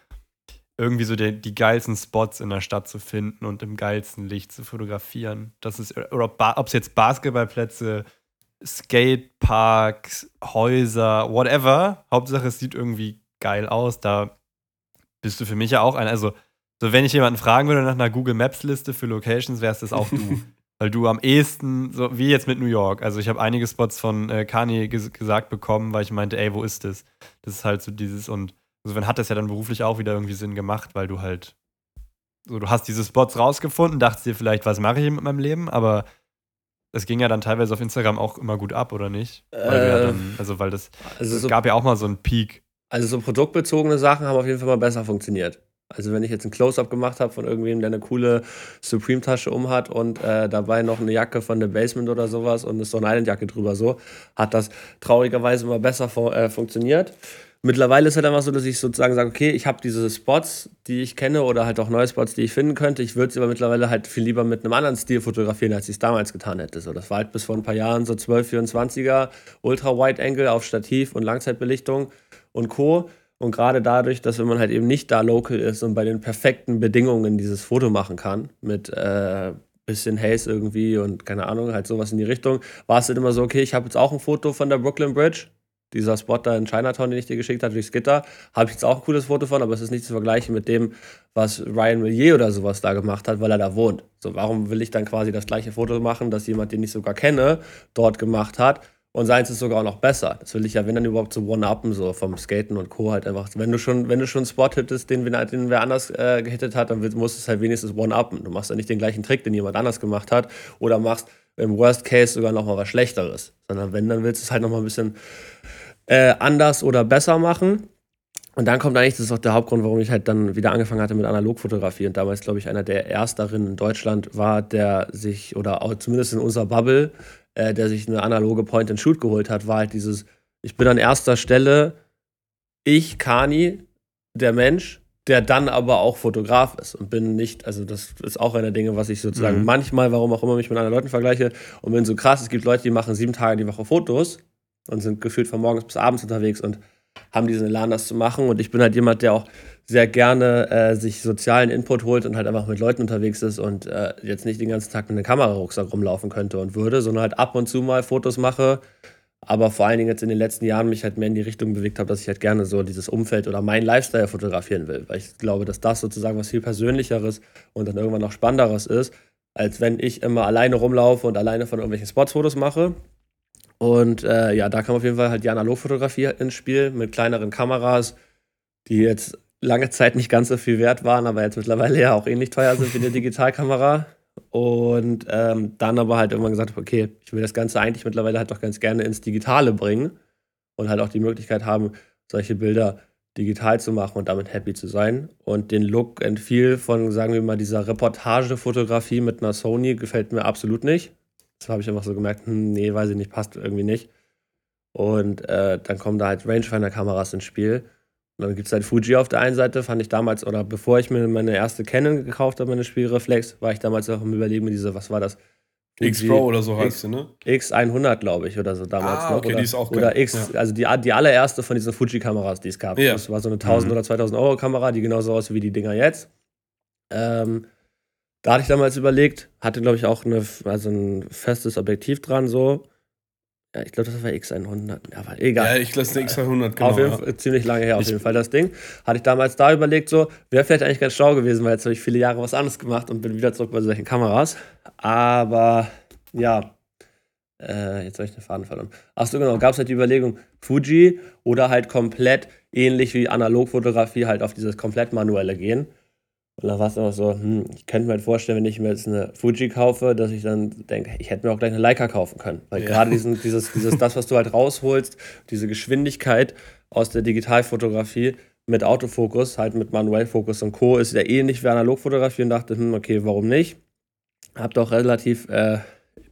irgendwie so die, die geilsten Spots in der Stadt zu finden und im geilsten Licht zu fotografieren. Das ist, oder ob es jetzt Basketballplätze, Skateparks, Häuser, whatever. Hauptsache, es sieht irgendwie geil aus. Da bist du für mich ja auch ein. Also, so wenn ich jemanden fragen würde nach einer Google Maps Liste für Locations, wärst das auch du. weil du am ehesten, so wie jetzt mit New York, also ich habe einige Spots von äh, Kanye ges gesagt bekommen, weil ich meinte, ey, wo ist das? Das ist halt so dieses und insofern hat das ja dann beruflich auch wieder irgendwie Sinn gemacht, weil du halt, so du hast diese Spots rausgefunden, dachtest dir vielleicht, was mache ich mit meinem Leben, aber es ging ja dann teilweise auf Instagram auch immer gut ab, oder nicht? Weil äh, dann, also weil das, also es so, gab ja auch mal so einen Peak. Also so produktbezogene Sachen haben auf jeden Fall mal besser funktioniert. Also wenn ich jetzt ein Close-up gemacht habe von irgendwem, der eine coole Supreme-Tasche umhat und äh, dabei noch eine Jacke von The Basement oder sowas und eine Stone Island-Jacke drüber so, hat das traurigerweise immer besser fu äh, funktioniert. Mittlerweile ist es halt einfach so, dass ich sozusagen sage, okay, ich habe diese Spots, die ich kenne oder halt auch neue Spots, die ich finden könnte. Ich würde sie aber mittlerweile halt viel lieber mit einem anderen Stil fotografieren, als ich es damals getan hätte. So, das war halt bis vor ein paar Jahren so 12, 24er, Ultra-Wide-Angle auf Stativ und Langzeitbelichtung und Co. Und gerade dadurch, dass wenn man halt eben nicht da local ist und bei den perfekten Bedingungen dieses Foto machen kann, mit äh, bisschen Haze irgendwie und keine Ahnung, halt sowas in die Richtung, war es dann immer so, okay, ich habe jetzt auch ein Foto von der Brooklyn Bridge, dieser Spot da in Chinatown, den ich dir geschickt habe, durchs Gitter, habe ich jetzt auch ein cooles Foto von, aber es ist nicht zu vergleichen mit dem, was Ryan Millier oder sowas da gemacht hat, weil er da wohnt. So, warum will ich dann quasi das gleiche Foto machen, das jemand, den ich sogar kenne, dort gemacht hat? Und seins ist sogar auch noch besser. Das will ich ja, wenn dann überhaupt so one-uppen, so vom Skaten und Co. halt einfach. Wenn du schon, wenn du schon einen Spot hittest, den, den wer anders äh, gehittet hat, dann musst du es halt wenigstens one-uppen. Du machst ja nicht den gleichen Trick, den jemand anders gemacht hat. Oder machst im Worst Case sogar noch mal was Schlechteres. Sondern wenn, dann willst du es halt noch mal ein bisschen äh, anders oder besser machen. Und dann kommt eigentlich, das ist auch der Hauptgrund, warum ich halt dann wieder angefangen hatte mit Analogfotografie. Und damals, glaube ich, einer der Ersteren in Deutschland war, der sich, oder auch zumindest in unserer Bubble, äh, der sich eine analoge Point-and-Shoot geholt hat, war halt dieses, ich bin an erster Stelle, ich, Kani, der Mensch, der dann aber auch Fotograf ist und bin nicht, also das ist auch einer Dinge, was ich sozusagen mhm. manchmal, warum auch immer, mich mit anderen Leuten vergleiche und bin so krass, es gibt Leute, die machen sieben Tage die Woche Fotos und sind gefühlt von morgens bis abends unterwegs und haben diesen Elan, das zu machen. Und ich bin halt jemand, der auch sehr gerne äh, sich sozialen Input holt und halt einfach mit Leuten unterwegs ist und äh, jetzt nicht den ganzen Tag mit einem Kamerarucksack rumlaufen könnte und würde, sondern halt ab und zu mal Fotos mache, aber vor allen Dingen jetzt in den letzten Jahren mich halt mehr in die Richtung bewegt habe, dass ich halt gerne so dieses Umfeld oder mein Lifestyle fotografieren will, weil ich glaube, dass das sozusagen was viel Persönlicheres und dann irgendwann noch Spannenderes ist, als wenn ich immer alleine rumlaufe und alleine von irgendwelchen Spots Fotos mache. Und äh, ja, da kam auf jeden Fall halt die Analogfotografie ins Spiel mit kleineren Kameras, die jetzt lange Zeit nicht ganz so viel wert waren, aber jetzt mittlerweile ja auch ähnlich teuer sind wie eine Digitalkamera. Und ähm, dann aber halt irgendwann gesagt habe, okay, ich will das Ganze eigentlich mittlerweile halt doch ganz gerne ins Digitale bringen und halt auch die Möglichkeit haben, solche Bilder digital zu machen und damit happy zu sein. Und den Look entfiel von, sagen wir mal, dieser Reportagefotografie mit einer Sony gefällt mir absolut nicht. Das habe ich einfach so gemerkt, hm, nee, weiß ich nicht, passt irgendwie nicht. Und äh, dann kommen da halt Rangefinder-Kameras ins Spiel. Und dann gibt es halt Fuji auf der einen Seite, fand ich damals, oder bevor ich mir meine erste Canon gekauft habe, meine Spielreflex, war ich damals auch im Überlegen mit dieser, was war das? X-Pro oder so heißt sie, ne? X100, glaube ich, oder so damals ah, okay, noch. Oder, die ist auch geil. Oder X, ja. also die, die allererste von diesen Fuji-Kameras, die es gab. Ja. Das war so eine 1000 mhm. oder 2000 Euro Kamera, die genauso aussieht wie die Dinger jetzt. Ähm, da hatte ich damals überlegt, hatte, glaube ich, auch eine, also ein festes Objektiv dran, so. Ja, ich glaube, das war X100. Ja, aber egal. Ja, ich glaube, das X100, genau. Auf jeden Fall, ziemlich lange her, auf ich jeden Fall, das Ding. Hatte ich damals da überlegt, so, wäre vielleicht eigentlich ganz schlau gewesen, weil jetzt habe ich viele Jahre was anderes gemacht und bin wieder zurück bei solchen Kameras. Aber, ja, äh, jetzt habe ich den Faden verloren. Achso, genau, gab es halt die Überlegung, Fuji oder halt komplett ähnlich wie Analogfotografie halt auf dieses komplett manuelle gehen. Und da war es auch so, hm, ich könnte mir halt vorstellen, wenn ich mir jetzt eine Fuji kaufe, dass ich dann denke, ich hätte mir auch gleich eine Leica kaufen können. Weil ja. gerade diesen, dieses, dieses, das, was du halt rausholst, diese Geschwindigkeit aus der Digitalfotografie mit Autofokus, halt mit Manuellfokus und Co., ist ja ähnlich wie Analogfotografie und dachte, hm, okay, warum nicht? Hab doch relativ äh,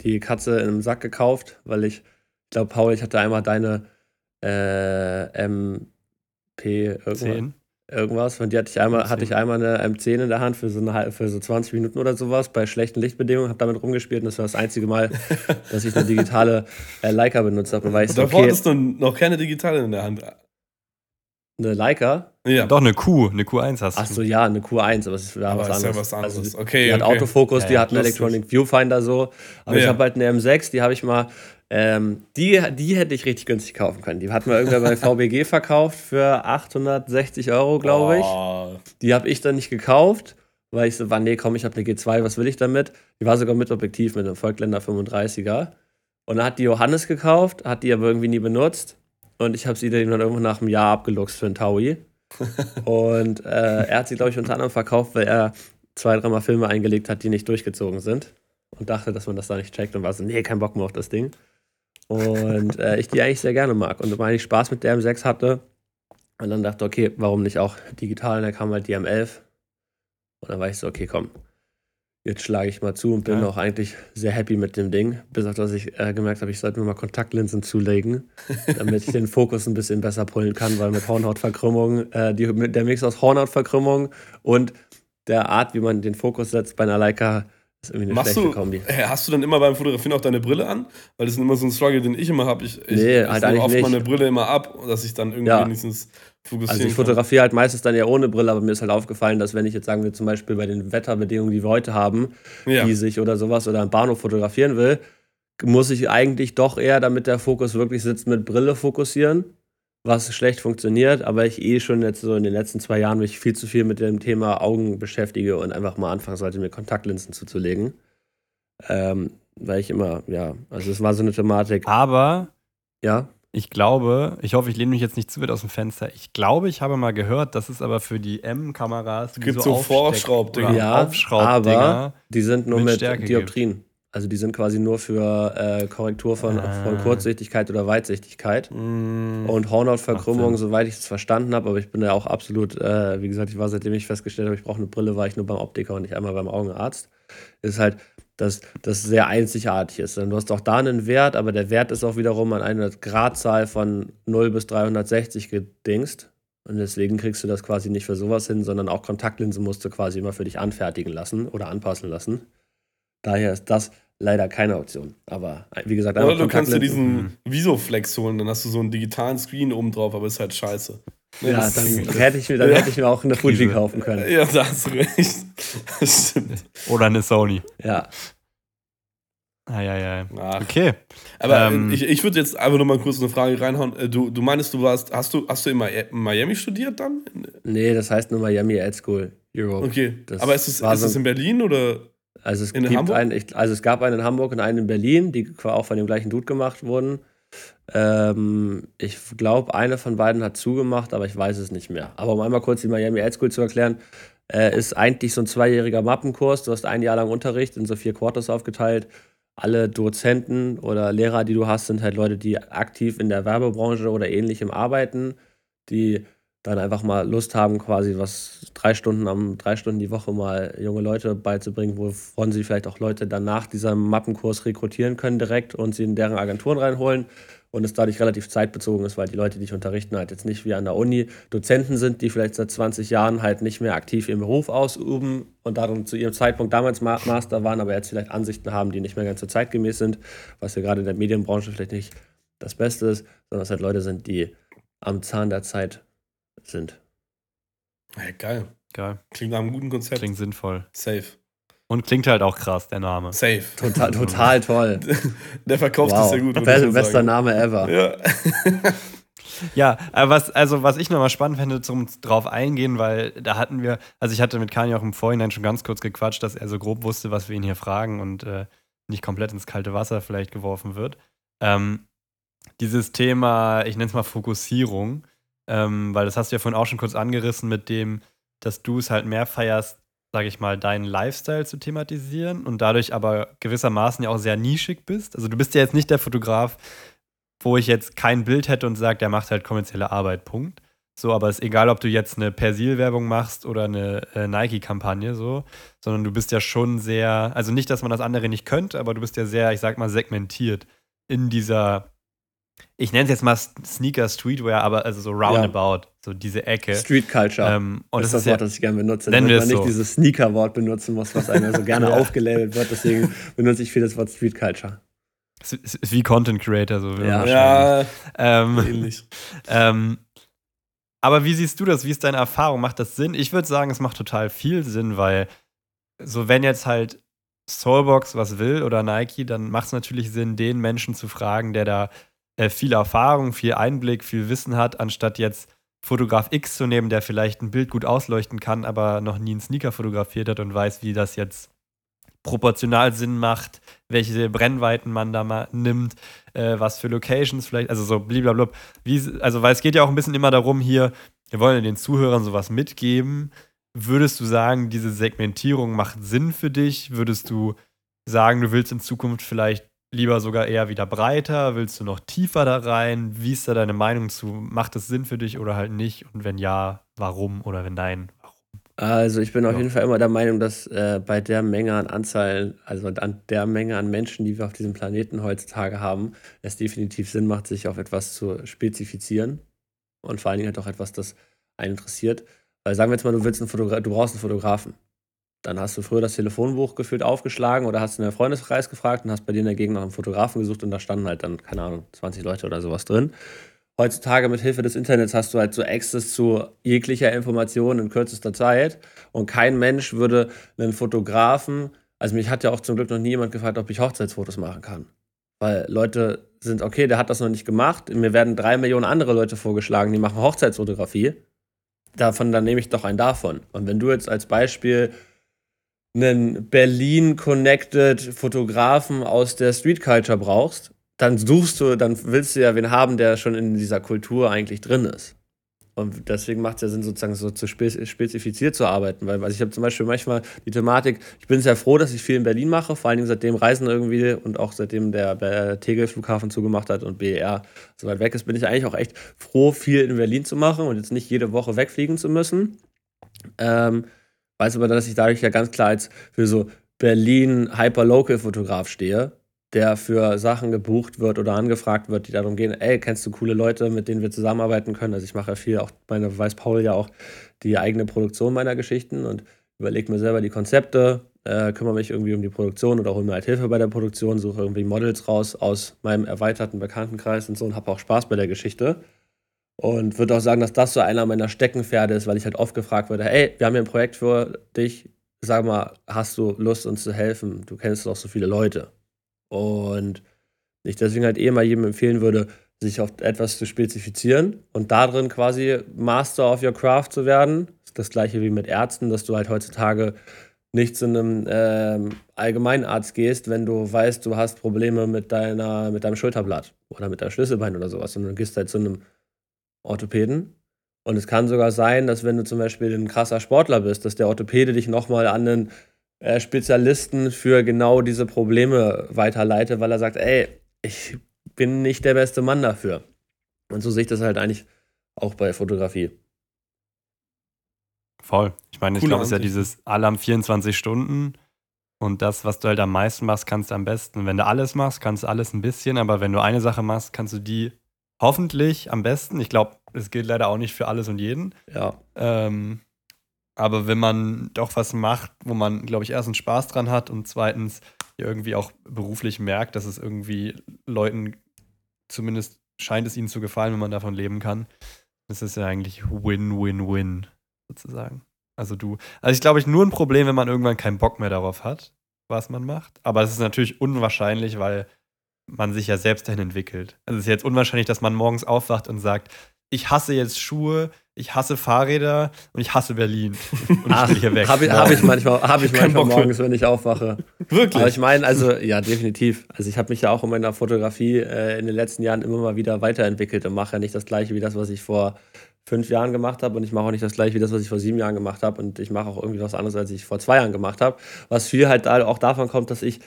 die Katze in einem Sack gekauft, weil ich, ich glaube, Paul, ich hatte einmal deine äh, MP irgendwas. 10 irgendwas. Von die hatte ich einmal, hatte ich einmal eine M10 in der Hand für so, eine, für so 20 Minuten oder sowas bei schlechten Lichtbedingungen, habe damit rumgespielt und das war das einzige Mal, dass ich eine digitale äh, Leica benutzt habe. Und, und davor okay, hattest du noch keine digitale in der Hand. Eine Leica? Ja. Doch, eine Q, eine Q1 hast du. Achso, ja, eine Q1, aber es war was anderes. Ja was anderes. Also, okay, die okay. hat Autofokus, ja, die hat einen Electronic Viewfinder so. Aber ja. ich habe halt eine M6, die habe ich mal ähm, die, die hätte ich richtig günstig kaufen können. Die hat man irgendwer bei VBG verkauft für 860 Euro, glaube ich. Oh. Die habe ich dann nicht gekauft, weil ich so war, nee, komm, ich habe eine G2, was will ich damit? Die war sogar mit Objektiv, mit einem Volkländer 35er. Und dann hat die Johannes gekauft, hat die aber irgendwie nie benutzt. Und ich habe sie dann irgendwann nach einem Jahr abgeluchst für einen Taui. und äh, er hat sie, glaube ich, unter anderem verkauft, weil er zwei, dreimal Filme eingelegt hat, die nicht durchgezogen sind. Und dachte, dass man das da nicht checkt und war so, nee, kein Bock mehr auf das Ding. Und äh, ich die eigentlich sehr gerne mag. Und weil ich Spaß mit der M6 hatte. Und dann dachte, okay, warum nicht auch digital? Und dann kam halt die M11. Und dann war ich so, okay, komm, jetzt schlage ich mal zu und bin ja. auch eigentlich sehr happy mit dem Ding. Bis auf dass ich äh, gemerkt habe, ich sollte mir mal Kontaktlinsen zulegen, damit ich den Fokus ein bisschen besser pullen kann, weil mit Hornhautverkrümmung, äh, die, der Mix aus Hornhautverkrümmung und der Art, wie man den Fokus setzt bei einer Leica, ist irgendwie eine Machst schlechte du, Kombi. Hast du dann immer beim Fotografieren auch deine Brille an? Weil das ist immer so ein Struggle, den ich immer habe. Ich, ich, nee, halt eigentlich oft nicht. meine Brille immer ab, dass ich dann irgendwie ja. wenigstens fokussieren Also ich fotografiere halt meistens dann ja ohne Brille, aber mir ist halt aufgefallen, dass wenn ich jetzt sagen wir zum Beispiel bei den Wetterbedingungen, die wir heute haben, ja. die oder sowas oder am Bahnhof fotografieren will, muss ich eigentlich doch eher, damit der Fokus wirklich sitzt, mit Brille fokussieren was schlecht funktioniert, aber ich eh schon jetzt so in den letzten zwei Jahren mich viel zu viel mit dem Thema Augen beschäftige und einfach mal anfangen sollte, mir Kontaktlinsen zuzulegen. Ähm, weil ich immer, ja, also es war so eine Thematik. Aber ja. Ich glaube, ich hoffe, ich lehne mich jetzt nicht zu weit aus dem Fenster. Ich glaube, ich habe mal gehört, dass es aber für die M-Kameras gibt so, so Vorschraubdinger. Ja, aber die sind nur mit, mit Dioptrien. Also die sind quasi nur für äh, Korrektur von, ah. von Kurzsichtigkeit oder Weitsichtigkeit. Mm. Und Hornhautverkrümmung, soweit ich es verstanden habe, aber ich bin ja auch absolut, äh, wie gesagt, ich war seitdem ich festgestellt habe, ich brauche eine Brille, war ich nur beim Optiker und nicht einmal beim Augenarzt. Ist halt, dass das sehr einzigartig ist. Und du hast auch da einen Wert, aber der Wert ist auch wiederum an eine Gradzahl von 0 bis 360 gedingst. Und deswegen kriegst du das quasi nicht für sowas hin, sondern auch Kontaktlinsen musst du quasi immer für dich anfertigen lassen oder anpassen lassen. Daher ist das leider keine Option. Aber wie gesagt, Oder du kannst dir diesen mhm. Visoflex holen, dann hast du so einen digitalen Screen oben drauf, aber ist halt scheiße. Ja, dann, hätte ich mir, dann ja. hätte ich mir auch eine Fuji kaufen können. Ja, da hast du recht. Das stimmt. Oder eine Sony. Ja. Ah, ja, ja. Okay. Aber ähm, ich, ich würde jetzt einfach nochmal kurz eine Frage reinhauen. Äh, du, du meinst, du warst, hast du, hast du in Miami studiert dann? Nee, das heißt nur Miami Ad School Europe. Okay. Das aber ist es, ist so es in Berlin oder? Also es, in gibt einen, ich, also es gab einen in Hamburg und einen in Berlin, die auch von dem gleichen Dude gemacht wurden. Ähm, ich glaube, eine von beiden hat zugemacht, aber ich weiß es nicht mehr. Aber um einmal kurz die Miami Ad School zu erklären, äh, ist eigentlich so ein zweijähriger Mappenkurs. Du hast ein Jahr lang Unterricht in so vier Quarters aufgeteilt. Alle Dozenten oder Lehrer, die du hast, sind halt Leute, die aktiv in der Werbebranche oder ähnlichem arbeiten, die dann einfach mal Lust haben, quasi was drei Stunden am drei Stunden die Woche mal junge Leute beizubringen, wovon sie vielleicht auch Leute dann nach diesem Mappenkurs rekrutieren können direkt und sie in deren Agenturen reinholen und es dadurch relativ zeitbezogen ist, weil die Leute, die ich unterrichten, halt jetzt nicht wie an der Uni Dozenten sind, die vielleicht seit 20 Jahren halt nicht mehr aktiv ihren Beruf ausüben und darum zu ihrem Zeitpunkt damals Master waren, aber jetzt vielleicht Ansichten haben, die nicht mehr ganz so zeitgemäß sind, was ja gerade in der Medienbranche vielleicht nicht das Beste ist, sondern es halt Leute sind, die am Zahn der Zeit sind. Ja, geil. Geil. Klingt nach einem guten Konzept. Klingt sinnvoll. Safe. Und klingt halt auch krass, der Name. Safe. Total, total toll. Der verkauft wow. ist sehr gut. Best, bester Name ever. Ja. ja, aber was, also was ich nochmal spannend fände, zum drauf eingehen, weil da hatten wir, also ich hatte mit Kani auch im Vorhinein schon ganz kurz gequatscht, dass er so grob wusste, was wir ihn hier fragen und äh, nicht komplett ins kalte Wasser vielleicht geworfen wird. Ähm, dieses Thema, ich nenne es mal Fokussierung, ähm, weil das hast du ja vorhin auch schon kurz angerissen mit dem, dass du es halt mehr feierst, sage ich mal, deinen Lifestyle zu thematisieren und dadurch aber gewissermaßen ja auch sehr nischig bist. Also du bist ja jetzt nicht der Fotograf, wo ich jetzt kein Bild hätte und sage, der macht halt kommerzielle Arbeit, Punkt. So, aber es ist egal, ob du jetzt eine Persil-Werbung machst oder eine äh, Nike-Kampagne, so, sondern du bist ja schon sehr, also nicht, dass man das andere nicht könnte, aber du bist ja sehr, ich sag mal, segmentiert in dieser, ich nenne es jetzt mal Sneaker Streetwear, aber also so roundabout, ja. so diese Ecke. Street Culture. Ähm, und das ist das Wort, das ich gerne benutze. Wenn man nicht so. dieses Sneaker-Wort benutzen muss, was einem so gerne ja. aufgelabelt wird, deswegen benutze ich viel das Wort Street Culture. Es ist wie Content Creator, so. Ja, ja ähm, ähnlich. Ähm, aber wie siehst du das? Wie ist deine Erfahrung? Macht das Sinn? Ich würde sagen, es macht total viel Sinn, weil so wenn jetzt halt Soulbox was will oder Nike, dann macht es natürlich Sinn, den Menschen zu fragen, der da äh, viel Erfahrung, viel Einblick, viel Wissen hat, anstatt jetzt Fotograf X zu nehmen, der vielleicht ein Bild gut ausleuchten kann, aber noch nie einen Sneaker fotografiert hat und weiß, wie das jetzt proportional Sinn macht, welche Brennweiten man da mal nimmt, äh, was für Locations vielleicht, also so blablabla. Wie, also, weil es geht ja auch ein bisschen immer darum, hier, wir wollen den Zuhörern sowas mitgeben. Würdest du sagen, diese Segmentierung macht Sinn für dich? Würdest du sagen, du willst in Zukunft vielleicht lieber sogar eher wieder breiter? Willst du noch tiefer da rein? Wie ist da deine Meinung zu? Macht es Sinn für dich oder halt nicht? Und wenn ja, warum? Oder wenn nein, also ich bin auf jeden Fall immer der Meinung, dass äh, bei der Menge an Anzahl, also an der Menge an Menschen, die wir auf diesem Planeten heutzutage haben, es definitiv Sinn macht, sich auf etwas zu spezifizieren und vor allen Dingen halt auch etwas, das einen interessiert. Weil sagen wir jetzt mal, du willst einen Fotogra du brauchst einen Fotografen. Dann hast du früher das Telefonbuch gefühlt aufgeschlagen oder hast in der Freundeskreis gefragt und hast bei dir in der Gegend nach einem Fotografen gesucht und da standen halt dann, keine Ahnung, 20 Leute oder sowas drin heutzutage mit Hilfe des Internets hast du halt so Access zu jeglicher Information in kürzester Zeit und kein Mensch würde einen Fotografen, also mich hat ja auch zum Glück noch nie jemand gefragt, ob ich Hochzeitsfotos machen kann. Weil Leute sind, okay, der hat das noch nicht gemacht, mir werden drei Millionen andere Leute vorgeschlagen, die machen Hochzeitsfotografie. Davon, dann nehme ich doch einen davon. Und wenn du jetzt als Beispiel einen Berlin-connected Fotografen aus der Street Culture brauchst, dann suchst du, dann willst du ja wen haben, der schon in dieser Kultur eigentlich drin ist. Und deswegen macht es ja Sinn, sozusagen so zu spezifiziert zu arbeiten. Weil also ich habe zum Beispiel manchmal die Thematik, ich bin sehr froh, dass ich viel in Berlin mache, vor allen Dingen seitdem Reisen irgendwie und auch seitdem der, der Tegel-Flughafen zugemacht hat und BER so weit weg ist, bin ich eigentlich auch echt froh, viel in Berlin zu machen und jetzt nicht jede Woche wegfliegen zu müssen. Ähm, weiß aber, dass ich dadurch ja ganz klar als für so Berlin Hyperlocal-Fotograf stehe der für Sachen gebucht wird oder angefragt wird, die darum gehen, ey, kennst du coole Leute, mit denen wir zusammenarbeiten können? Also ich mache ja viel, auch meine weiß Paul ja auch die eigene Produktion meiner Geschichten und überlege mir selber die Konzepte, äh, kümmere mich irgendwie um die Produktion oder hole mir halt Hilfe bei der Produktion, suche irgendwie Models raus aus meinem erweiterten Bekanntenkreis und so und habe auch Spaß bei der Geschichte. Und würde auch sagen, dass das so einer meiner Steckenpferde ist, weil ich halt oft gefragt wurde, hey, wir haben hier ein Projekt für dich, sag mal, hast du Lust, uns zu helfen? Du kennst doch so viele Leute. Und ich deswegen halt eh mal jedem empfehlen würde, sich auf etwas zu spezifizieren und darin quasi Master of your Craft zu werden. Das gleiche wie mit Ärzten, dass du halt heutzutage nicht zu einem ähm, Allgemeinarzt gehst, wenn du weißt, du hast Probleme mit, deiner, mit deinem Schulterblatt oder mit deinem Schlüsselbein oder sowas, sondern du gehst halt zu einem Orthopäden. Und es kann sogar sein, dass wenn du zum Beispiel ein krasser Sportler bist, dass der Orthopäde dich nochmal an einen äh, Spezialisten für genau diese Probleme weiterleite, weil er sagt, ey, ich bin nicht der beste Mann dafür. Und so sehe ich das halt eigentlich auch bei Fotografie. Voll. Ich meine, ich glaube, es ist ja dieses Alarm 24 Stunden und das, was du halt am meisten machst, kannst du am besten. Wenn du alles machst, kannst du alles ein bisschen, aber wenn du eine Sache machst, kannst du die hoffentlich am besten. Ich glaube, es gilt leider auch nicht für alles und jeden. Ja. Ähm, aber wenn man doch was macht, wo man, glaube ich, erstens Spaß dran hat und zweitens irgendwie auch beruflich merkt, dass es irgendwie Leuten zumindest scheint es ihnen zu gefallen, wenn man davon leben kann, das ist ja eigentlich Win-Win-Win sozusagen. Also du, also ich glaube, ich nur ein Problem, wenn man irgendwann keinen Bock mehr darauf hat, was man macht. Aber es ist natürlich unwahrscheinlich, weil man sich ja selbst dahin entwickelt. Also es ist jetzt unwahrscheinlich, dass man morgens aufwacht und sagt, ich hasse jetzt Schuhe, ich hasse Fahrräder und ich hasse Berlin. Und Ach, ich weg. Habe ich, hab ich manchmal, hab ich manchmal morgens, wenn ich aufwache. Wirklich? Aber ich meine, also ja, definitiv. Also ich habe mich ja auch in meiner Fotografie äh, in den letzten Jahren immer mal wieder weiterentwickelt und mache ja nicht das gleiche wie das, was ich vor fünf Jahren gemacht habe und ich mache auch nicht das gleiche wie das, was ich vor sieben Jahren gemacht habe und ich mache auch irgendwie was anderes, als ich vor zwei Jahren gemacht habe. Was viel halt auch davon kommt, dass ich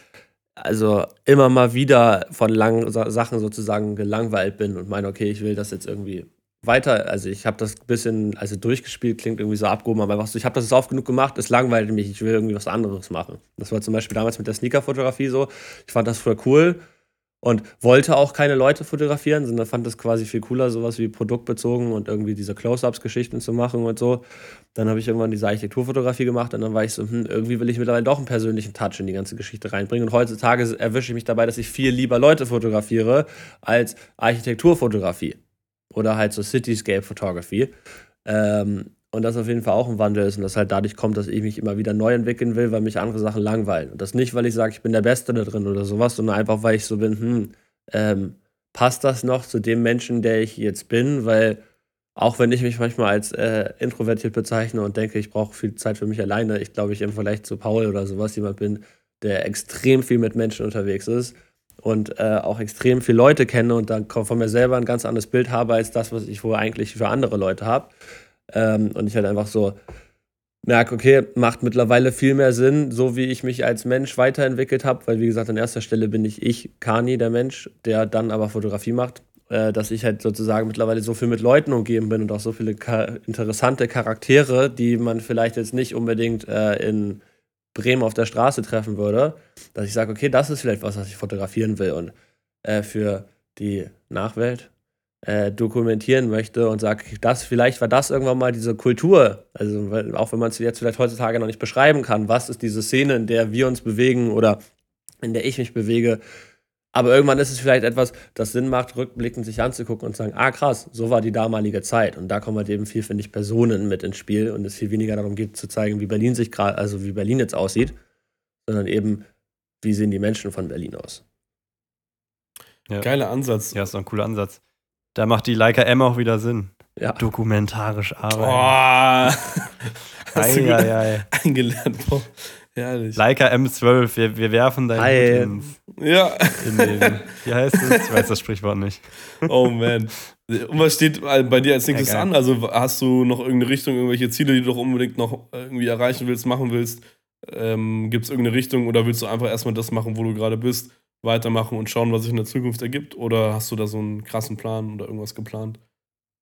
also immer mal wieder von langen Sachen sozusagen gelangweilt bin und meine, okay, ich will das jetzt irgendwie weiter, also ich habe das ein bisschen, also durchgespielt, klingt irgendwie so abgehoben, aber so, ich habe das oft genug gemacht, es langweilt mich, ich will irgendwie was anderes machen. Das war zum Beispiel damals mit der Sneaker-Fotografie so, ich fand das voll cool und wollte auch keine Leute fotografieren, sondern fand das quasi viel cooler, sowas wie produktbezogen und irgendwie diese Close-Ups-Geschichten zu machen und so. Dann habe ich irgendwann diese Architekturfotografie gemacht und dann war ich so, hm, irgendwie will ich mittlerweile doch einen persönlichen Touch in die ganze Geschichte reinbringen. Und heutzutage erwische ich mich dabei, dass ich viel lieber Leute fotografiere als Architekturfotografie oder halt so Cityscape Photography. Ähm, und das auf jeden Fall auch ein Wandel ist und das halt dadurch kommt, dass ich mich immer wieder neu entwickeln will, weil mich andere Sachen langweilen. Und das nicht, weil ich sage, ich bin der Beste da drin oder sowas, sondern einfach, weil ich so bin, hm, ähm, passt das noch zu dem Menschen, der ich jetzt bin? Weil auch wenn ich mich manchmal als äh, introvertiert bezeichne und denke, ich brauche viel Zeit für mich alleine, ich glaube, ich im Vergleich zu Paul oder sowas jemand bin, der extrem viel mit Menschen unterwegs ist und äh, auch extrem viele Leute kenne und dann von mir selber ein ganz anderes Bild habe als das, was ich wohl eigentlich für andere Leute habe. Ähm, und ich halt einfach so merke, okay, macht mittlerweile viel mehr Sinn, so wie ich mich als Mensch weiterentwickelt habe, weil wie gesagt, an erster Stelle bin ich ich, Kani, der Mensch, der dann aber Fotografie macht, äh, dass ich halt sozusagen mittlerweile so viel mit Leuten umgeben bin und auch so viele ka interessante Charaktere, die man vielleicht jetzt nicht unbedingt äh, in Bremen auf der Straße treffen würde, dass ich sage, okay, das ist vielleicht was, was ich fotografieren will und äh, für die Nachwelt äh, dokumentieren möchte und sage, das vielleicht war das irgendwann mal diese Kultur, also auch wenn man es jetzt vielleicht heutzutage noch nicht beschreiben kann, was ist diese Szene, in der wir uns bewegen oder in der ich mich bewege, aber irgendwann ist es vielleicht etwas, das Sinn macht, rückblickend sich anzugucken und zu sagen, ah krass, so war die damalige Zeit. Und da kommen halt eben viel, finde ich, Personen mit ins Spiel und es viel weniger darum geht zu zeigen, wie Berlin sich gerade, also wie Berlin jetzt aussieht, sondern eben, wie sehen die Menschen von Berlin aus. Ja. Geiler Ansatz. Ja, ist doch ein cooler Ansatz. Da macht die Leica M auch wieder Sinn. Ja. Dokumentarisch arbeiten. Boah. Hast du eingelernt. Boah. Herrlich. Leica M12, wir, wir werfen dein Hut ins. Ja. In den, wie heißt es? Ich weiß das Sprichwort nicht. Oh man. Und was steht bei dir als nächstes ja, an? Also hast du noch irgendeine Richtung, irgendwelche Ziele, die du doch unbedingt noch irgendwie erreichen willst, machen willst? Ähm, Gibt es irgendeine Richtung oder willst du einfach erstmal das machen, wo du gerade bist, weitermachen und schauen, was sich in der Zukunft ergibt? Oder hast du da so einen krassen Plan oder irgendwas geplant?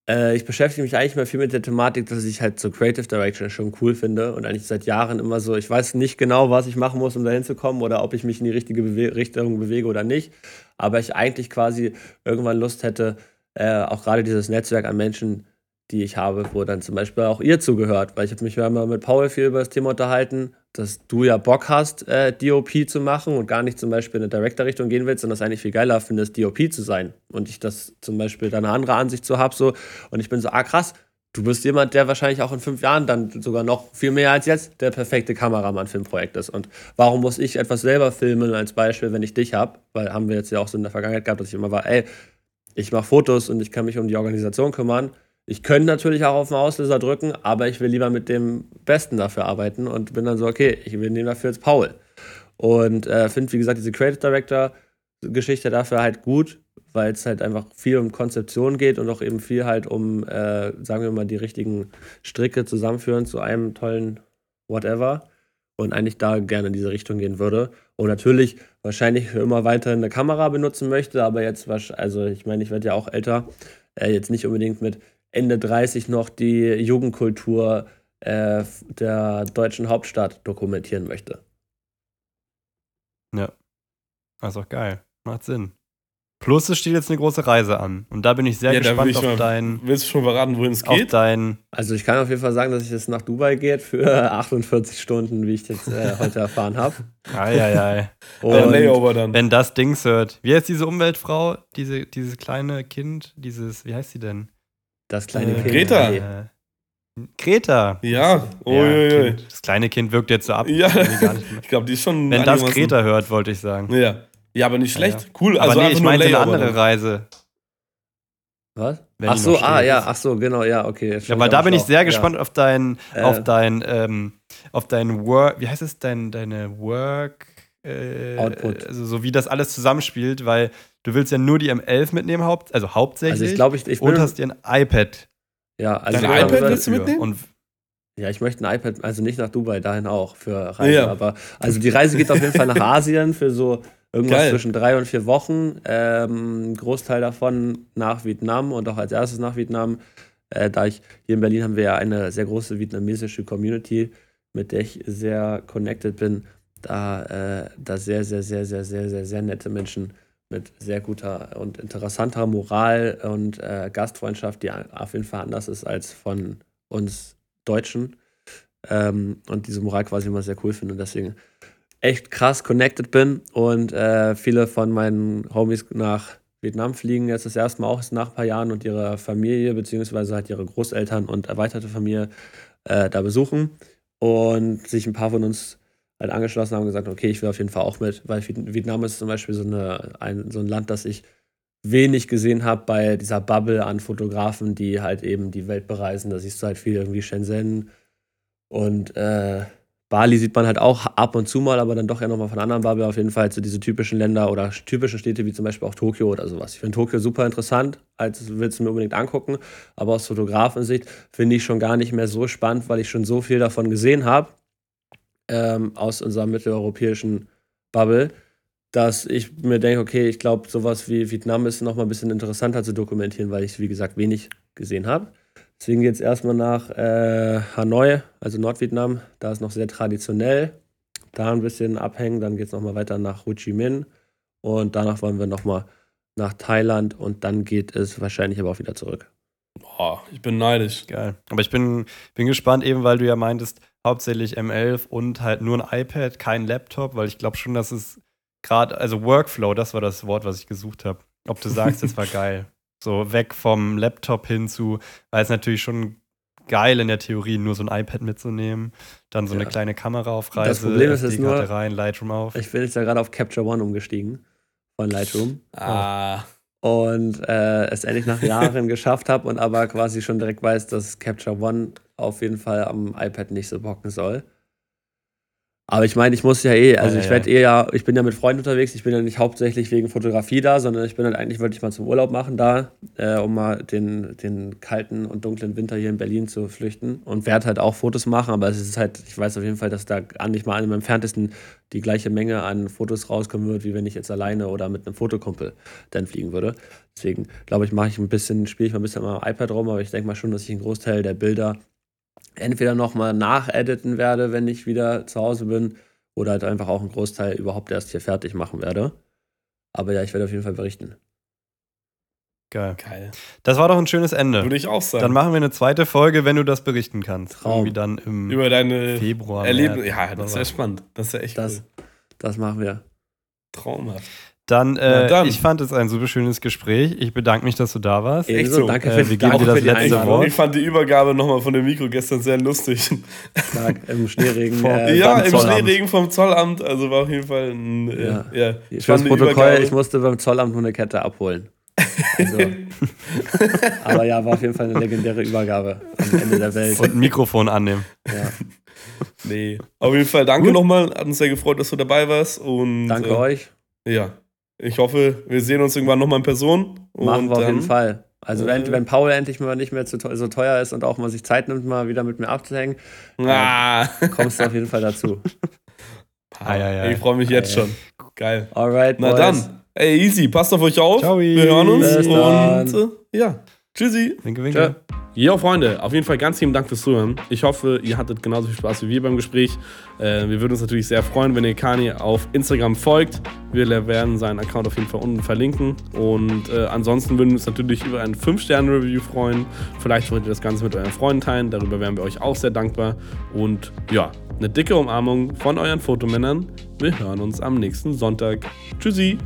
Äh, ich beschäftige mich eigentlich mal viel mit der Thematik, dass ich halt so Creative Direction schon cool finde und eigentlich seit Jahren immer so, ich weiß nicht genau, was ich machen muss, um da hinzukommen oder ob ich mich in die richtige Bewe Richtung bewege oder nicht, aber ich eigentlich quasi irgendwann Lust hätte, äh, auch gerade dieses Netzwerk an Menschen, die ich habe, wo dann zum Beispiel auch ihr zugehört, weil ich habe mich ja immer mit Paul viel über das Thema unterhalten, dass du ja Bock hast, äh, DOP zu machen und gar nicht zum Beispiel in eine Director-Richtung gehen willst, sondern das eigentlich viel geiler findest, DOP zu sein. Und ich das zum Beispiel da eine andere Ansicht zu habe, so, und ich bin so, ah krass, du bist jemand, der wahrscheinlich auch in fünf Jahren dann sogar noch viel mehr als jetzt der perfekte Kameramann für ein Projekt ist. Und warum muss ich etwas selber filmen als Beispiel, wenn ich dich habe? Weil haben wir jetzt ja auch so in der Vergangenheit gehabt, dass ich immer war, ey, ich mache Fotos und ich kann mich um die Organisation kümmern ich könnte natürlich auch auf den Auslöser drücken, aber ich will lieber mit dem Besten dafür arbeiten und bin dann so, okay, ich will nehmen dafür jetzt Paul. Und äh, finde, wie gesagt, diese Creative Director Geschichte dafür halt gut, weil es halt einfach viel um Konzeption geht und auch eben viel halt um, äh, sagen wir mal, die richtigen Stricke zusammenführen zu einem tollen Whatever und eigentlich da gerne in diese Richtung gehen würde. Und natürlich wahrscheinlich immer weiter eine Kamera benutzen möchte, aber jetzt, also ich meine, ich werde ja auch älter, äh, jetzt nicht unbedingt mit Ende 30 noch die Jugendkultur äh, der deutschen Hauptstadt dokumentieren möchte. Ja. Das ist auch geil. Macht Sinn. Plus es steht jetzt eine große Reise an. Und da bin ich sehr ja, gespannt auf dein. Willst du schon verraten, wohin es geht? Dein also ich kann auf jeden Fall sagen, dass ich jetzt nach Dubai geht für 48 Stunden, wie ich jetzt äh, heute erfahren habe. Eieiei. Und Layover dann. Wenn das Dings hört. Wie heißt diese Umweltfrau? Diese, dieses kleine Kind? Dieses, wie heißt sie denn? Das kleine äh, Kind. Greta. Greta. Ja, oh, ja das kleine Kind wirkt jetzt so ab. Ja, ich glaube, die ist schon. Wenn das Greta hört, wollte ich sagen. Ja, ja aber nicht schlecht. Ja, ja. Cool. Aber also nee, ich meinte eine andere. Reise. Was? Wenn ach so, ah ja, ach so, genau, ja, okay. Ja, weil da bin ich sehr gespannt ja. auf dein, äh. auf dein, ähm, auf dein Work, wie heißt es, dein, deine Work äh, Output. Also so wie das alles zusammenspielt, weil du willst ja nur die M11 mitnehmen, haupt, also hauptsächlich. Also ich glaube, ich, ich und hast dir ein iPad Ja, also Dein iPad willst du mitnehmen? Und ja, ich möchte ein iPad, also nicht nach Dubai, dahin auch für Reise. Ja. Aber also die Reise geht auf jeden Fall nach Asien für so irgendwas Geil. zwischen drei und vier Wochen. Ähm, Großteil davon nach Vietnam und auch als erstes nach Vietnam. Äh, da ich hier in Berlin haben wir ja eine sehr große vietnamesische Community, mit der ich sehr connected bin. Da, äh, da sehr, sehr, sehr, sehr, sehr, sehr, sehr nette Menschen mit sehr guter und interessanter Moral und äh, Gastfreundschaft, die auf jeden Fall anders ist als von uns Deutschen. Ähm, und diese Moral quasi immer sehr cool finde und deswegen echt krass connected bin und äh, viele von meinen Homies nach Vietnam fliegen jetzt das erste Mal auch nach ein paar Jahren und ihre Familie, beziehungsweise halt ihre Großeltern und erweiterte Familie äh, da besuchen und sich ein paar von uns halt angeschlossen haben und gesagt, okay, ich will auf jeden Fall auch mit, weil Vietnam ist zum Beispiel so, eine, ein, so ein Land, das ich wenig gesehen habe bei dieser Bubble an Fotografen, die halt eben die Welt bereisen. Da siehst du halt viel irgendwie Shenzhen und äh, Bali sieht man halt auch ab und zu mal, aber dann doch ja nochmal von anderen Bubble auf jeden Fall so diese typischen Länder oder typischen Städte wie zum Beispiel auch Tokio oder sowas. Ich finde Tokio super interessant, als willst du mir unbedingt angucken, aber aus Fotografensicht finde ich schon gar nicht mehr so spannend, weil ich schon so viel davon gesehen habe ähm, aus unserer mitteleuropäischen Bubble dass ich mir denke, okay, ich glaube, sowas wie Vietnam ist noch mal ein bisschen interessanter zu dokumentieren, weil ich, wie gesagt, wenig gesehen habe. Deswegen geht es erstmal nach äh, Hanoi, also Nordvietnam. Da ist noch sehr traditionell. Da ein bisschen abhängen. Dann geht es nochmal weiter nach Ho Chi Minh. Und danach wollen wir nochmal nach Thailand. Und dann geht es wahrscheinlich aber auch wieder zurück. Boah, ich bin neidisch. Geil. Aber ich bin, bin gespannt, eben weil du ja meintest, hauptsächlich M11 und halt nur ein iPad, kein Laptop, weil ich glaube schon, dass es gerade, also Workflow, das war das Wort, was ich gesucht habe. Ob du sagst, das war geil. So weg vom Laptop hin zu, weil es natürlich schon geil in der Theorie, nur so ein iPad mitzunehmen, dann so ja. eine kleine Kamera auf Reise, das Problem ist jetzt nur, rein, Lightroom auf. Ich bin jetzt ja gerade auf Capture One umgestiegen von Lightroom. Ah. Und äh, es endlich nach Jahren geschafft habe und aber quasi schon direkt weiß, dass Capture One auf jeden Fall am iPad nicht so bocken soll. Aber ich meine, ich muss ja eh, also ja, ich werde ja. eher, ich bin ja mit Freunden unterwegs, ich bin ja nicht hauptsächlich wegen Fotografie da, sondern ich bin halt eigentlich, wollte ich mal zum Urlaub machen da, äh, um mal den, den kalten und dunklen Winter hier in Berlin zu flüchten und werde halt auch Fotos machen, aber es ist halt, ich weiß auf jeden Fall, dass da an nicht mal an dem entferntesten die gleiche Menge an Fotos rauskommen wird, wie wenn ich jetzt alleine oder mit einem Fotokumpel dann fliegen würde. Deswegen glaube ich, mache ich ein bisschen, spiele ich mal ein bisschen am iPad rum, aber ich denke mal schon, dass ich einen Großteil der Bilder entweder nochmal nachediten werde, wenn ich wieder zu Hause bin, oder halt einfach auch einen Großteil überhaupt erst hier fertig machen werde. Aber ja, ich werde auf jeden Fall berichten. Geil. Geil. Das war doch ein schönes Ende. Würde ich auch sagen. Dann machen wir eine zweite Folge, wenn du das berichten kannst. Traum. Irgendwie dann im Über deine Februar. Erlebnisse. Ja, das ist ja spannend. Das ist ja echt das, cool. Das machen wir. Traumhaft. Dann, äh, dann, ich fand es ein super schönes Gespräch. Ich bedanke mich, dass du da warst. Echt so. Danke für, äh, wir geben dir das letzte Wort. Ich fand die Übergabe nochmal von dem Mikro gestern sehr lustig. Stark, im Schneeregen. Äh, ja, im Zollamt. Schneeregen vom Zollamt. Also war auf jeden Fall ein. Äh, ja. ja ich das Protokoll, Übergabe. ich musste beim Zollamt nur eine Kette abholen. Also, aber ja, war auf jeden Fall eine legendäre Übergabe am Ende der Welt. Und ein Mikrofon annehmen. Ja. Nee. Auf jeden Fall danke nochmal. Hat uns sehr gefreut, dass du dabei warst. Und, danke äh, euch. Ja, ich hoffe, wir sehen uns irgendwann nochmal in Person. Machen wir auf jeden Fall. Also wenn, äh, wenn Paul endlich mal nicht mehr zu, so teuer ist und auch mal sich Zeit nimmt, mal wieder mit mir abzuhängen, ah. kommst du auf jeden Fall dazu. ah, ja, ja. Ich freue mich jetzt schon. Geil. Alright, Na boys. dann. Ey, easy. Passt auf euch auf. Ciao. Wir hören uns. und äh, ja. Tschüssi. Winke, winke. Ciao. Jo, Freunde, auf jeden Fall ganz lieben Dank fürs Zuhören. Ich hoffe, ihr hattet genauso viel Spaß wie wir beim Gespräch. Äh, wir würden uns natürlich sehr freuen, wenn ihr Kani auf Instagram folgt. Wir werden seinen Account auf jeden Fall unten verlinken. Und äh, ansonsten würden wir uns natürlich über ein 5-Sterne-Review freuen. Vielleicht wollt ihr das Ganze mit euren Freunden teilen. Darüber wären wir euch auch sehr dankbar. Und ja, eine dicke Umarmung von euren Fotomännern. Wir hören uns am nächsten Sonntag. Tschüssi.